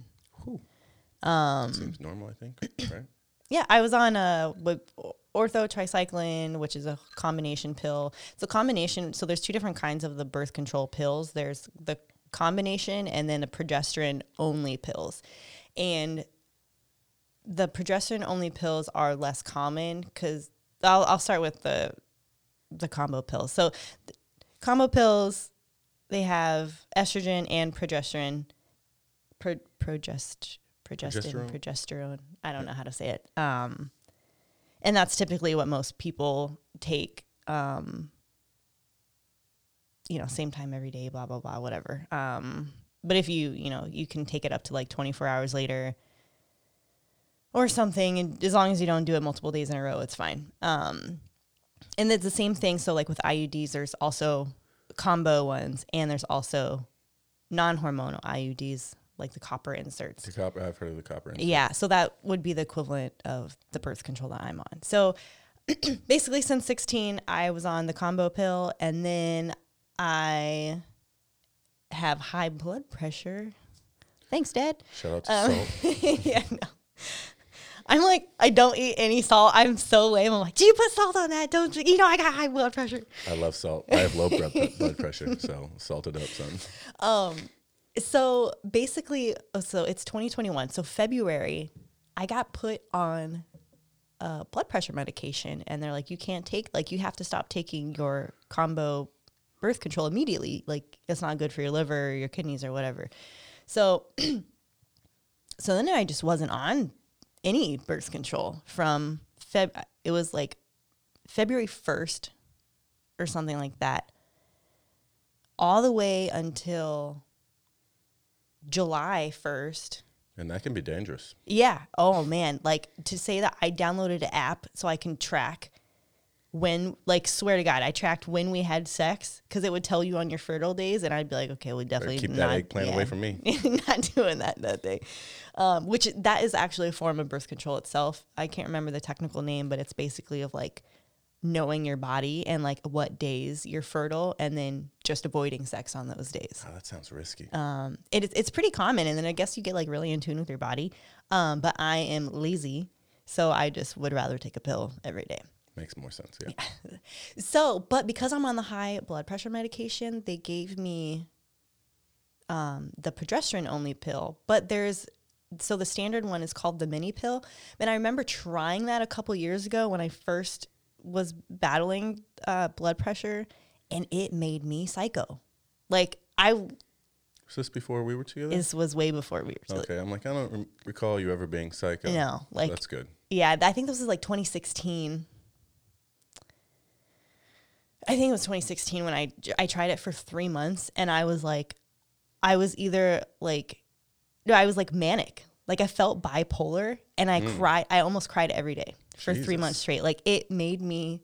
Um, Seems normal, I think. <clears throat> Right?
Yeah, I was on a Ortho Tri-Cyclen, which is a combination pill. It's a combination. So there's two different kinds of the birth control pills. There's the combination and then the progesterone only pills. And the progesterone only pills are less common because I'll, I'll start with the the combo pills. So combo pills, they have estrogen and progesterone, pro, progest, progestin,
Progesterone?
progesterone. I don't know how to say it. Um, and that's typically what most people take. Um, you know, same time every day, blah blah blah, whatever. Um, but if you, you know, you can take it up to like 24 hours later or something, and as long as you don't do it multiple days in a row, it's fine. Um, and it's the same thing. So like with IUDs, there's also combo ones, and there's also non-hormonal IUDs like the copper inserts.
The copper. I've heard of the copper. insert.
Yeah, so that would be the equivalent of the birth control that I'm on. So <clears throat> basically, since 16, I was on the combo pill, and then I have high blood pressure. Thanks, Dad.
Shout out to
Um,
salt. <laughs>
yeah, no. I'm like, I don't eat any salt. I'm so lame. I'm like, do you put salt on that? Don't you? You know, I got high blood pressure.
I love salt. I have low blood, pressure, so salted up, son. <laughs>
so basically, oh, so it's 2021. So February, I got put on uh, blood pressure medication, and they're like, you can't take, like, you have to stop taking your combo birth control immediately. Like, it's not good for your liver, or your kidneys, or whatever. So, <clears throat> so then I just wasn't on any birth control from Feb. It was like February 1st or something like that, all the way until July 1st.
And that can be dangerous.
Yeah. Oh man. Like to say that I downloaded an app so I can track when, like, swear to God, I tracked when we had sex because it would tell you on your fertile days, and I'd be like, okay, we definitely
keep that
not,
eggplant away from me. <laughs>
not doing that that day. Um, which that is actually a form of birth control itself. I can't remember the technical name, but it's basically of like knowing your body and like what days you're fertile, and then just avoiding sex on those days
Oh, that sounds risky.
um, it, it's pretty common, and then I guess you get like really in tune with your body. Um, but I am lazy, so I just would rather take a pill every day.
Makes more sense. Yeah. <laughs>
So, but because I'm on the high blood pressure medication, they gave me um, the progesterone only pill. But there's so the standard one is called the mini pill. And I remember trying that a couple years ago when I first was battling uh, blood pressure, and it made me psycho. Like I,
Was this before we were together?
this was way before we were. Together.
Okay. I'm like, I don't rem- recall you ever being psycho.
No, like-
that's good.
Yeah, I think this was like 2016. I think it was 2016 when I I tried it for three months, and I was like, I was either like, no, I was like manic. Like I felt bipolar, and I cried. I almost cried every day for three months straight. Like it made me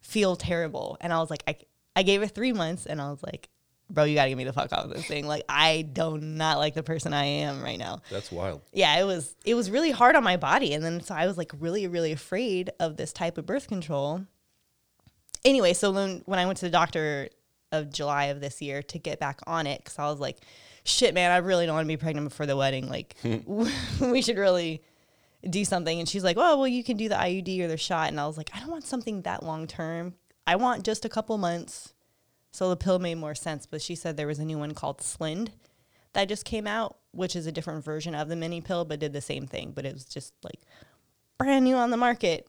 feel terrible, and I was like, I I gave it three months, and I was like, bro, you gotta get me the fuck out of this thing. Like I do not like the person I am right now
That's wild.
yeah, it was it was really hard on my body, and then so I was like really really afraid of this type of birth control. Anyway, so then when I went to the doctor of July of this year to get back on it, because I was like, shit, man, I really don't want to be pregnant before the wedding. Like, hmm. <laughs> we should really do something. And she's like, oh, well, you can do the IUD or the shot. And I was like, I don't want something that long term. I want just a couple months. So the pill made more sense. But she said there was a new one called Slynd that just came out, which is a different version of the mini pill, but did the same thing. But it was just like brand new on the market.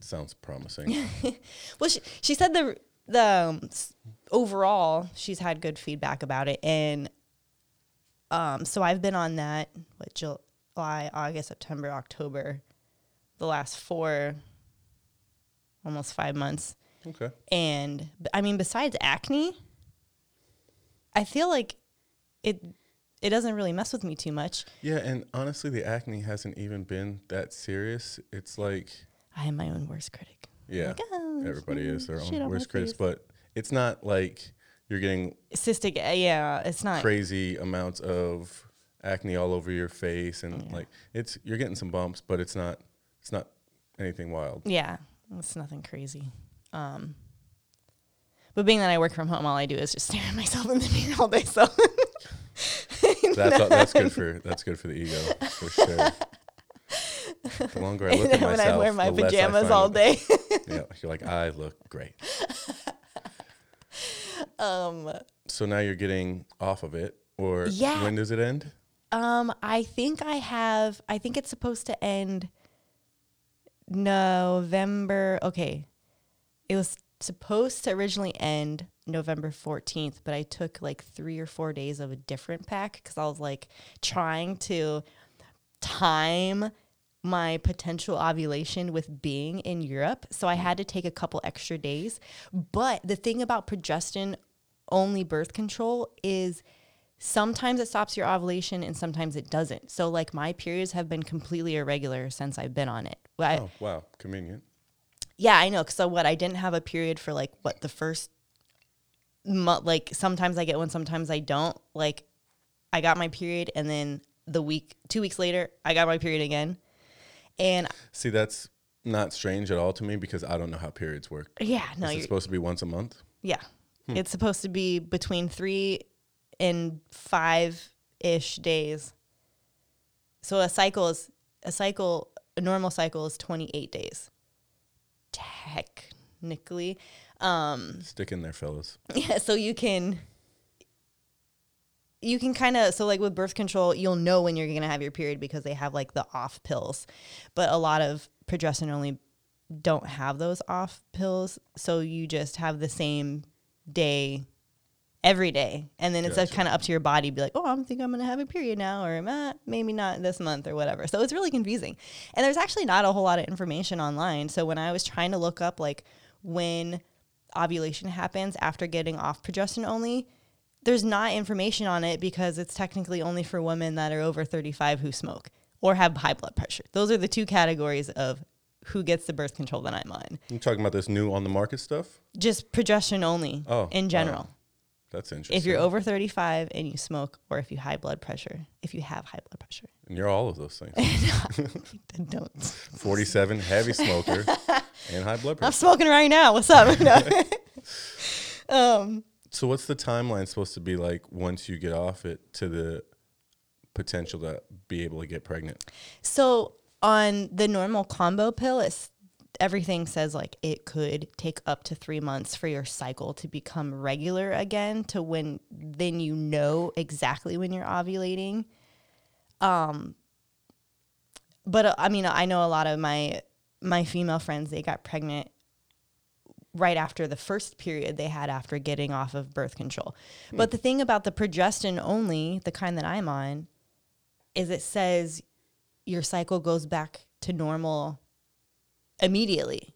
Sounds promising. <laughs>
Well, she, she said the the um, overall she's had good feedback about it, and um, so I've been on that what July, August, September, October, the last four, almost five months,
okay.
and I mean besides acne, I feel like it it doesn't really mess with me too much.
Yeah, and honestly, the acne hasn't even been that serious. It's like,
I am my own worst critic.
yeah,
Like, oh,
everybody is their own worst
critic,
but it's not like you're getting
Cystic, yeah, it's not.
crazy amounts of acne all over your face, and like it's you're getting some bumps, but it's not it's not anything wild.
Yeah, it's nothing crazy. Um, but being that I work from home, all I do is just stare at myself in the mirror all day. So <laughs>
That's all, that's good for <laughs> that's good for the ego for sure. The longer I <laughs> look at
when
myself,
I wear my
the less I
pajamas all day.
Yeah, you're like I look great.
um,
So now you're getting off of it, or
Yeah.
when does it end?
Um, I think I have. I think it's supposed to end November. Okay, it was supposed to originally end November 14th, but I took like three or four days of a different pack because I was like trying to time my potential ovulation with being in Europe. So I had to take a couple extra days. But the thing about progestin only birth control is sometimes it stops your ovulation and sometimes it doesn't. So like my periods have been completely irregular since I've been on it.
Oh, wow, convenient.
Yeah, I know. So what I didn't have a period for like what the first month like sometimes I get one, sometimes I don't. Like I got my period and then the week 2 weeks later I got my period again. And
See, that's not strange at all to me because I don't know how periods work.
Yeah, no. It's
supposed to be once a month?
Yeah. Hmm. It's supposed to be between 3 in five ish days. So a cycle is a cycle, a normal cycle is 28 days. Technically. Um,
Stick in there, fellas. <laughs>
Yeah. So you can, you can kind of, so like with birth control, you'll know when you're going to have your period because they have like the off pills. But a lot of progesterone only don't have those off pills. So you just have the same day every day. And then it's
Gotcha.
kind of up to your body to be like, "Oh, I am think I'm going to have a period now or eh, maybe not this month or whatever." So it's really confusing. And there's actually not a whole lot of information online. So when I was trying to look up like when ovulation happens after getting off progestin only, there's not information on it because it's technically only for women that are over 35 who smoke or have high blood pressure. Those are the two categories of who gets the birth control that I'm on.
You talking about this new on the market stuff?
Just progestin only
Oh,
in general.
wow. That's interesting.
If you're over 35 and you smoke or if you have high blood pressure, if you have high blood pressure.
and you're all of those things. <laughs>
then don't.
47, heavy smoker, <laughs> and high blood pressure.
I'm smoking right now. What's up? <laughs> Um,
So what's the timeline supposed to be like once you get off it to the potential to be able to get pregnant?
So on the normal combo pill, it's everything says like it could take up to three months for your cycle to become regular again to when then you know exactly when you're ovulating. Um but uh, I mean I know a lot of my my female friends they got pregnant right after the first period they had after getting off of birth control. But the thing about the progestin only, the kind that I'm on, is it says your cycle goes back to normal immediately.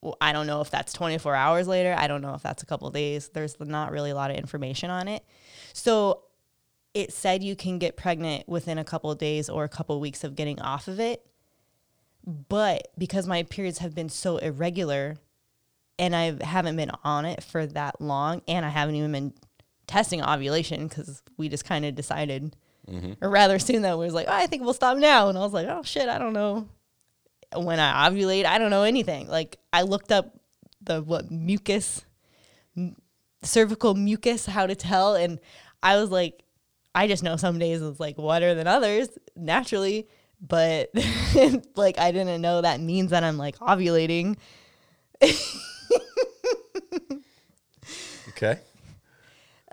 Well, I don't know if that's 24 hours later. I don't know if that's a couple days. There's not really a lot of information on it. So it said you can get pregnant within a couple of days or a couple of weeks of getting off of it. But because my periods have been so irregular and I haven't been on it for that long and I haven't even been testing ovulation because we just kind of decided mm-hmm. or rather soon that we was like, oh, I think we'll stop now. And I was like, oh shit, I don't know when I ovulate. I don't know anything. Like I looked up the what mucus, m- cervical mucus, how to tell, and I was like, I just know some days it's like wetter than others naturally, but <laughs> like I didn't know that means that I'm like ovulating.
Okay.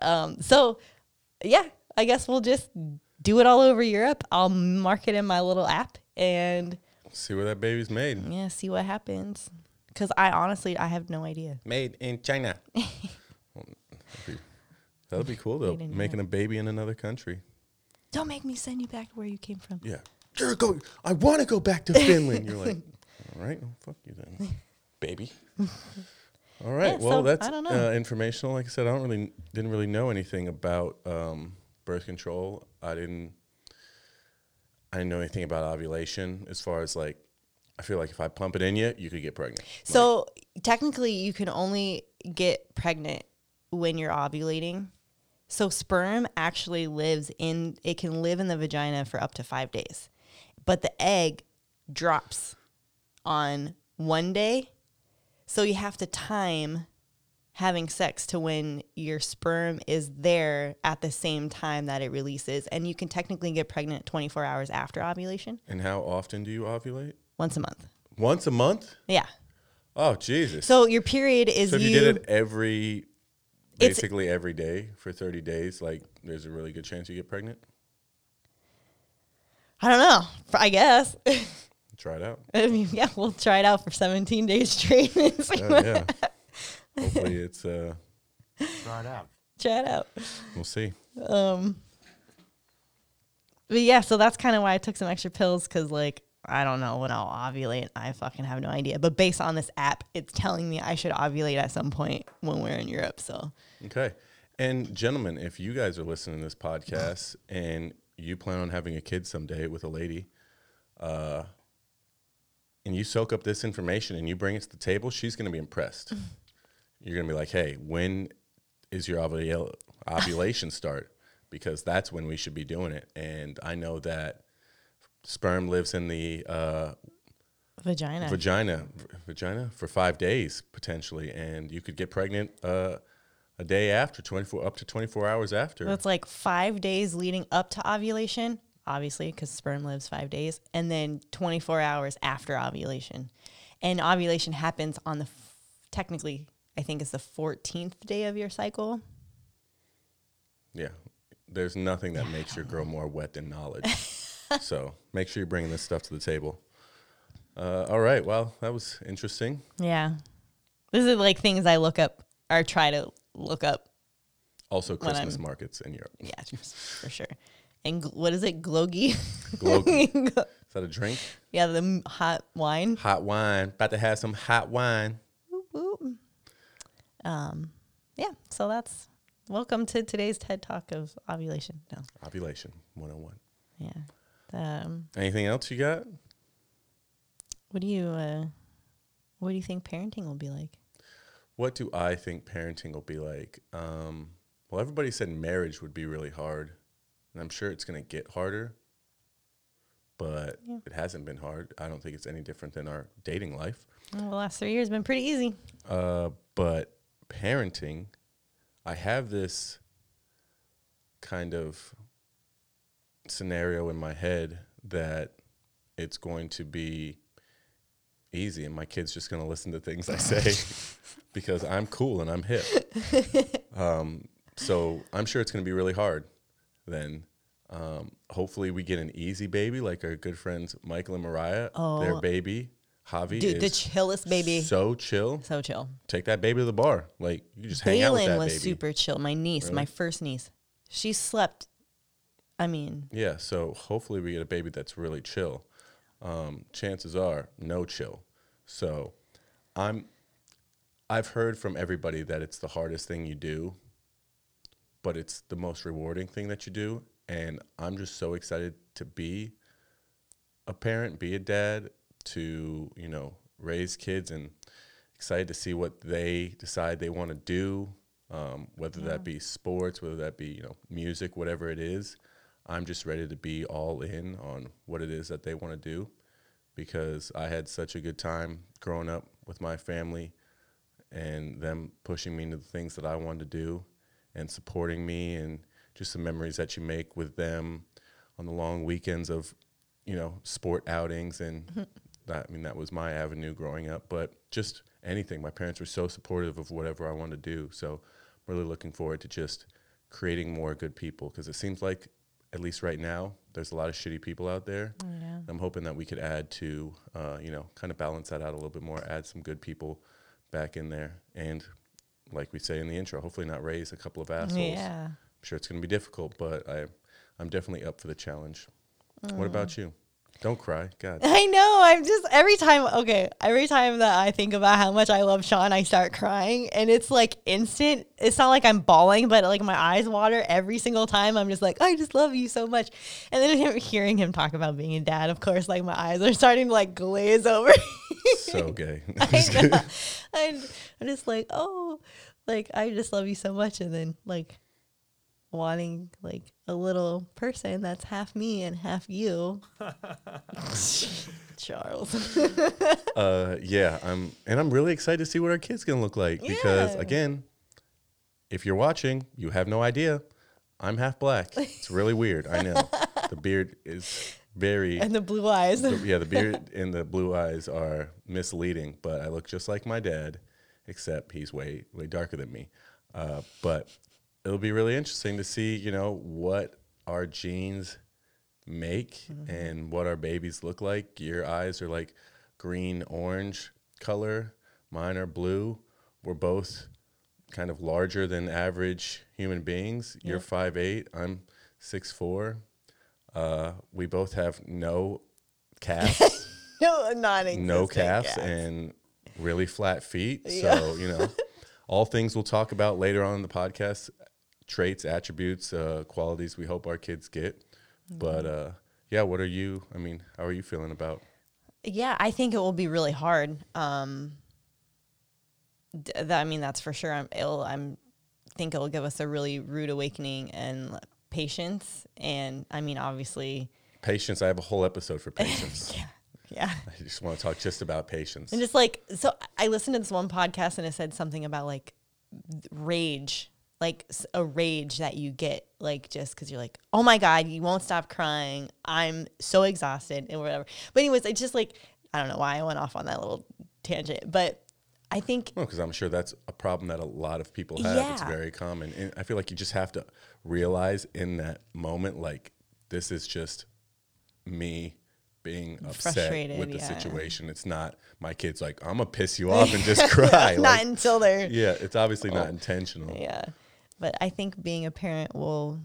Um, so yeah, I guess we'll just do it all over Europe. I'll mark it in my little app and
See where that baby's made.
yeah, see what happens. Cause I honestly I have no idea.
Made in China. <laughs> Well, that'd, be, that'd be cool though. Making a baby in another country.
Don't make me send you back to where you came from.
Yeah. You're going. I want to go back to Finland. You're like, <laughs> all right, well, fuck you then, baby. All right.
Yeah,
well,
so,
that's
I don't know.
Uh, informational. Like I said, I don't really didn't really know anything about um, birth control. I didn't. I didn't know anything about ovulation. As far as like, I feel like if I pump it in you, you could get pregnant.
So technically, you can only get pregnant when you're ovulating. So sperm actually lives in it can live in the vagina for up to five days, but the egg drops on one day. So you have to time having sex to when your sperm is there at the same time that it releases, and you can technically get pregnant 24 hours after ovulation,
And how often do you ovulate?
once a month.
Once a month?
Yeah.
Oh Jesus!
So your period is
So if you,
you
did it every, basically every day for thirty days, like there's a really good chance you get pregnant.
I don't know. I guess. <laughs>
Try it out.
I mean, yeah, we'll try it out for 17 days straight. <laughs> and see
oh,
what-
yeah. Hopefully it's uh
Try it out.
Try it out.
we'll see.
Um, but yeah, so that's kind of why I took some extra pills because, like, I don't know when I'll ovulate. I fucking have no idea. But based on this app, it's telling me I should ovulate at some point when we're in Europe. So
Okay. And gentlemen, if you guys are listening to this podcast and you plan on having a kid someday with a lady, uh, and you soak up this information and you bring it to the table, she's going to be impressed. <laughs> You're going to be like, "Hey, when is your ovula- ovulation start?" Because that's when we should be doing it. And I know that sperm lives in the uh,
vagina.
vagina v- vagina for five days potentially and you could get pregnant uh, a day after 24 up to 24 hours after
That's like five days leading up to ovulation, obviously, because sperm lives five days, and then 24 hours after ovulation. And ovulation happens on the, f- technically, I think it's the 14th day of your cycle.
yeah there's nothing that makes your girl more wet than knowledge <laughs> so make sure you're bringing this stuff to the table uh, all right well that was interesting
Yeah. This is like things I look up or try to look up.
also christmas markets in europe
Yeah, <laughs> for sure. And gl- what is it? Glögi?
Glögi. <laughs> is that a drink
yeah, the m- hot wine.
hot wine about to have some hot wine.
Um, yeah, so that's welcome to today's TED Talk of ovulation. No,
ovulation 101
yeah. Um,
anything else you got
what do you uh, what do you think parenting will be like?
What do I think parenting will be like? Um, well, everybody said marriage would be really hard, and I'm sure it's going to get harder, but
Yeah.
it hasn't been hard. I don't think it's any different than our dating life.
Well, the last three years have been pretty easy.
Uh, but parenting, I have this kind of scenario in my head that it's going to be easy and my kid's just going to listen to things I say <laughs> because I'm cool and I'm hip. <laughs> um, so I'm sure it's going to be really hard then. Um, hopefully we get an easy baby like our good friends Michael and Mariah. Their
Oh.
baby, Javi,
Dude, the chillest baby.
so chill
So chill.
take that baby to the bar. Like you just hang out with that
was
baby.
super chill. My niece, my first niece, she slept. I mean,
Yeah, so hopefully we get a baby that's really chill. Um, chances are no chill. So I'm I've heard from everybody that it's the hardest thing you do, but it's the most rewarding thing that you do. And I'm just so excited to be a parent, be a dad, to, you know, raise kids and excited to see what they decide they want to do, um, whether that be sports, whether that be, you know, music, whatever it is. I'm just ready to be all in on what it is that they want to do because I had such a good time growing up with my family and them pushing me into the things that I wanted to do and supporting me and just the memories that you make with them on the long weekends of, you know, sport outings and <laughs> that I mean that was my avenue growing up, but just anything. My parents were so supportive of whatever I wanted to do. So I'm really looking forward to just creating more good people because it seems like at least right now there's a lot of shitty people out there.
yeah.
I'm hoping that we could add to, uh, you know, kind of balance that out a little bit more, add some good people back in there. And like we say in the intro, hopefully not raise a couple of assholes.
yeah.
I'm sure it's going to be difficult, but I, I'm definitely up for the challenge. What about you? Don't cry. God.
I know. I'm just every time. Okay, every time that I think about how much I love Sean, I start crying, and it's like instant. It's not like I'm bawling, but like my eyes water every single time. I'm just like, I just love you so much. And then him, <laughs> hearing him talk about being a dad, of course, like my eyes are starting to like glaze over. <laughs>
so gay. <laughs>
I know. I'm, I'm just like, oh, like I just love you so much, and then like wanting like a little person that's half me and half you. <laughs> <laughs> Charles.
uh, yeah, I'm, and I'm really excited to see what our kid's gonna look like because
Yeah.
again, if you're watching, you have no idea. I'm half black. It's really weird. I know. <laughs> The beard is very
and the blue eyes.
the- yeah, the beard and the blue eyes are misleading, but I look just like my dad, except he's way way darker than me. Uh, but it'll be really interesting to see, you know, what our genes make and what our babies look like. Your eyes are like green orange color. Mine are blue. We're both kind of larger than average human beings. You're five eight. I'm six four. Uh, we both have no calves, <laughs>
No, not
no calves, and really flat feet. So you know, all things we'll talk about later on in the podcast: traits, attributes, uh, qualities we hope our kids get. But uh, yeah, what are you? I mean, how are you feeling about?
Yeah, I think it will be really hard. Um, that, I mean, that's for sure. I'm ill. I'm think it'll give us a really rude awakening and patience. And I mean, obviously,
Patience. I have a whole episode for <laughs> patience.
yeah, yeah.
I just want to talk just about patience.
And just like, so I listened to this one podcast and it said something about like rage, like a rage that you get, like just because you're like, oh my God, you won't stop crying. I'm so exhausted and whatever. But, anyways, it's just like, I don't know why I went off on that little tangent, but I think
Well, because I'm sure that's a problem that a lot of people have.
yeah.
It's very common. And I feel like you just have to realize in that moment, like, this is just me being upset with the
yeah.
situation. It's not my kids like, I'm going to piss you <laughs> off and just cry. <laughs>
not
Like,
until they're,
yeah, it's obviously not oh. intentional.
yeah. But I think being a parent will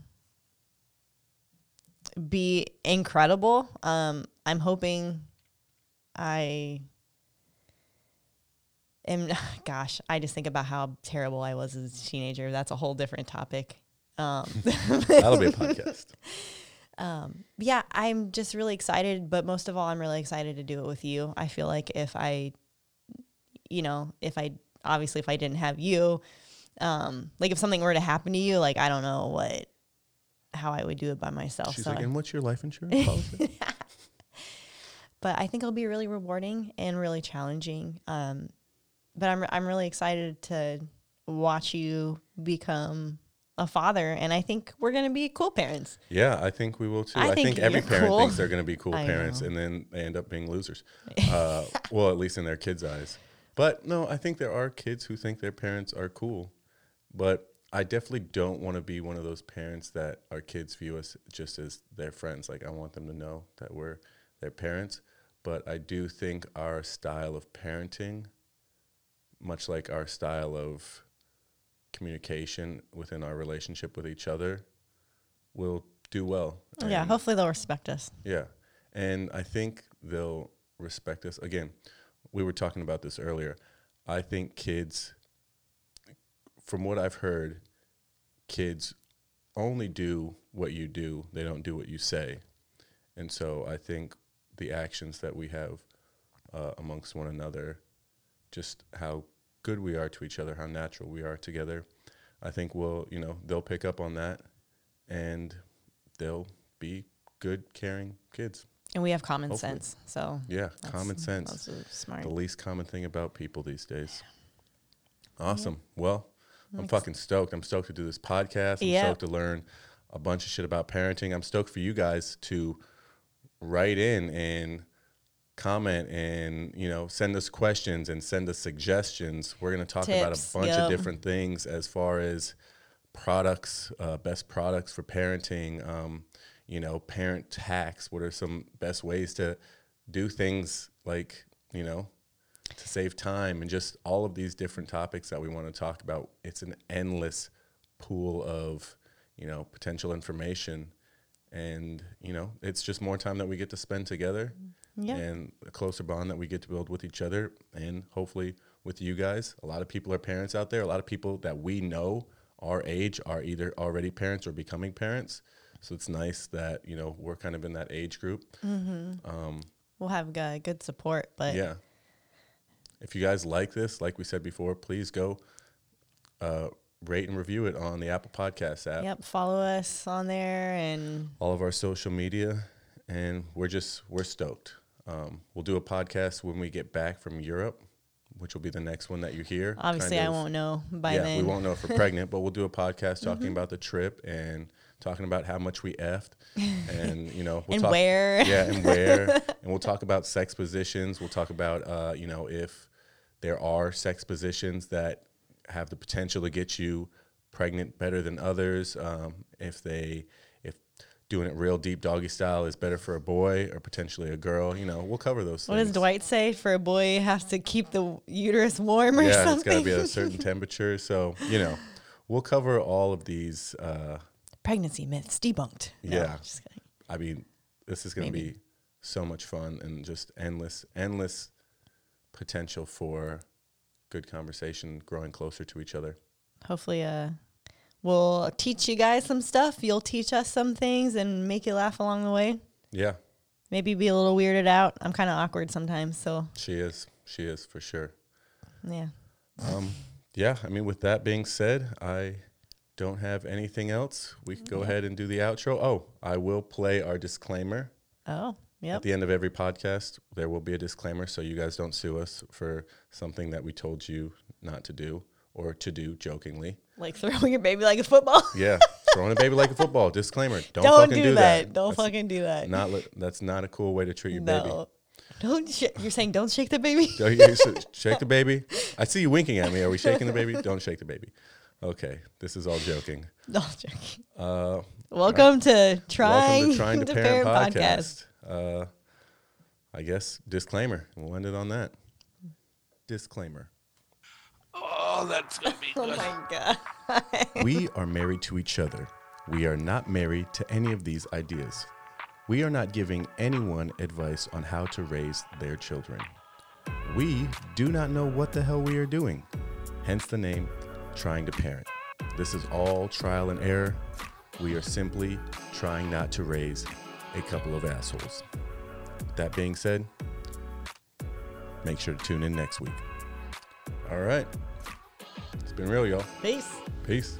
be incredible. Um, I'm hoping I am, <laughs> gosh, I just think about how terrible I was as a teenager. That's a whole different topic. Um, <laughs>
That'll be a podcast. <laughs>
yeah, I'm just really excited, but most of all, I'm really excited to do it with you. I feel like if I, you know, if I obviously if I didn't have you, um, like if something were to happen to you, like I don't know what, how I would do it by myself.
She's
so
like, and what's your life insurance <laughs> policy?
but I think it'll be really rewarding and really challenging. Um, but I'm I'm really excited to watch you become a father, and I think we're gonna be cool parents.
Yeah, I think we will too.
I
I, think,
think
every parent
cool.
thinks they're going to be cool <laughs>
I
parents,
know.
and then they end up being losers. <laughs> Uh, well, at least in their kids' eyes. But no, I think there are kids who think their parents are cool. But I definitely don't want to be one of those parents that our kids view us just as their friends. Like I want them to know that we're their parents. But I do think our style of parenting, much like our style of communication within our relationship with each other, will do well.
yeah,
And-
hopefully they'll respect us.
yeah. And I think they'll respect us. Again, we were talking about this earlier. I think kids, from what I've heard, kids only do what you do, they don't do what you say. And so I think the actions that we have uh, amongst one another, just how good we are to each other, how natural we are together, I think will, you know, they'll pick up on that and they'll be good, caring kids.
And we have common
Hopefully.
sense, so
Yeah, common sense.
that's smart.
The least common thing about people these days. Awesome. Well, I'm fucking stoked. I'm stoked to do this podcast. I'm
Yeah.
stoked to learn a bunch of shit about parenting. I'm stoked for you guys to write in and comment and you know send us questions and send us suggestions. We're gonna talk about a bunch
yep.
of different things as far as products, uh, best products for parenting. Um, you know, parent hacks. What are some best ways to do things like you know to save time and just all of these different topics that we want to talk about. It's an endless pool of, you know, potential information. And, you know, it's just more time that we get to spend together mm-hmm.
Yeah.
and a closer bond that we get to build with each other and hopefully with you guys. A lot of people are parents out there. A lot of people that we know our age are either already parents or becoming parents. So it's nice that, you know, we're kind of in that age group. Mm-hmm.
Um, we'll have uh, good support, but
Yeah. If you guys like this, like we said before, please go uh, rate and review it on the Apple Podcast app,
yep, follow us on there and
all of our social media, and we're just we're stoked. Um, we'll do a podcast when we get back from Europe, which will be the next one that you hear.
obviously
kind
I won't know by
yeah,
then. Mm-hmm.
we won't know if we're <laughs> pregnant, but we'll do a podcast talking about the trip and talking about how much we effed, and <laughs> you know, we'll
And
talk,
where.
yeah, and where, <laughs> and we'll talk about sex positions. We'll talk about, uh, you know, if there are sex positions that have the potential to get you pregnant better than others. Um, if they, if doing it real deep doggy style is better for a boy or potentially a girl. You know, we'll cover those
What
things.
does Dwight say? For a boy, has to keep the uterus warm or
yeah,
something.
Yeah, it's got to be at a <laughs> certain temperature. So, you know, we'll cover all of these. Uh,
Pregnancy myths debunked. No,
Yeah. I mean, this is going to be so much fun and just endless, endless potential for good conversation, growing closer to each other.
Hopefully, uh, we'll teach you guys some stuff. You'll teach us some things and make you laugh along the way.
Yeah,
Maybe be a little weirded out. I'm kind of awkward sometimes, so
she is. She is for sure.
yeah.
Um, yeah, I mean, with that being said, I don't have anything else. We can go ahead and do the outro. Oh, I will play our disclaimer.
Oh,
At the end of every podcast, there will be a disclaimer so you guys don't sue us for something that we told you not to do or to do jokingly.
Like throwing your baby like a football. <laughs>
Yeah, throwing a baby like a football. Disclaimer: Don't,
Don't,
fucking
do,
do
that. Don't
That's
fucking do that.
Not li- that's not a cool way to treat your baby.
no. Don't. Sh- you're saying don't shake the baby. <laughs>
baby. Shake the baby. I see you winking at me. Are we shaking the baby? Don't shake the baby. Okay, this is all joking. <laughs>
All joking.
Uh,
Welcome to trying,
welcome to trying to,
to
parent,
Parent
podcast. Uh, I guess disclaimer. We'll end it on that. Disclaimer.
Oh, that's gonna be <laughs>
Oh
good.
my god. <laughs>
we are married to each other. We are not married to any of these ideas. We are not giving anyone advice on how to raise their children. We do not know what the hell we are doing, hence the name Trying to Parent. This is all trial and error. We are simply trying not to raise a couple of assholes. That being said, make sure to tune in next week. All right. It's been real, y'all.
Peace.
Peace.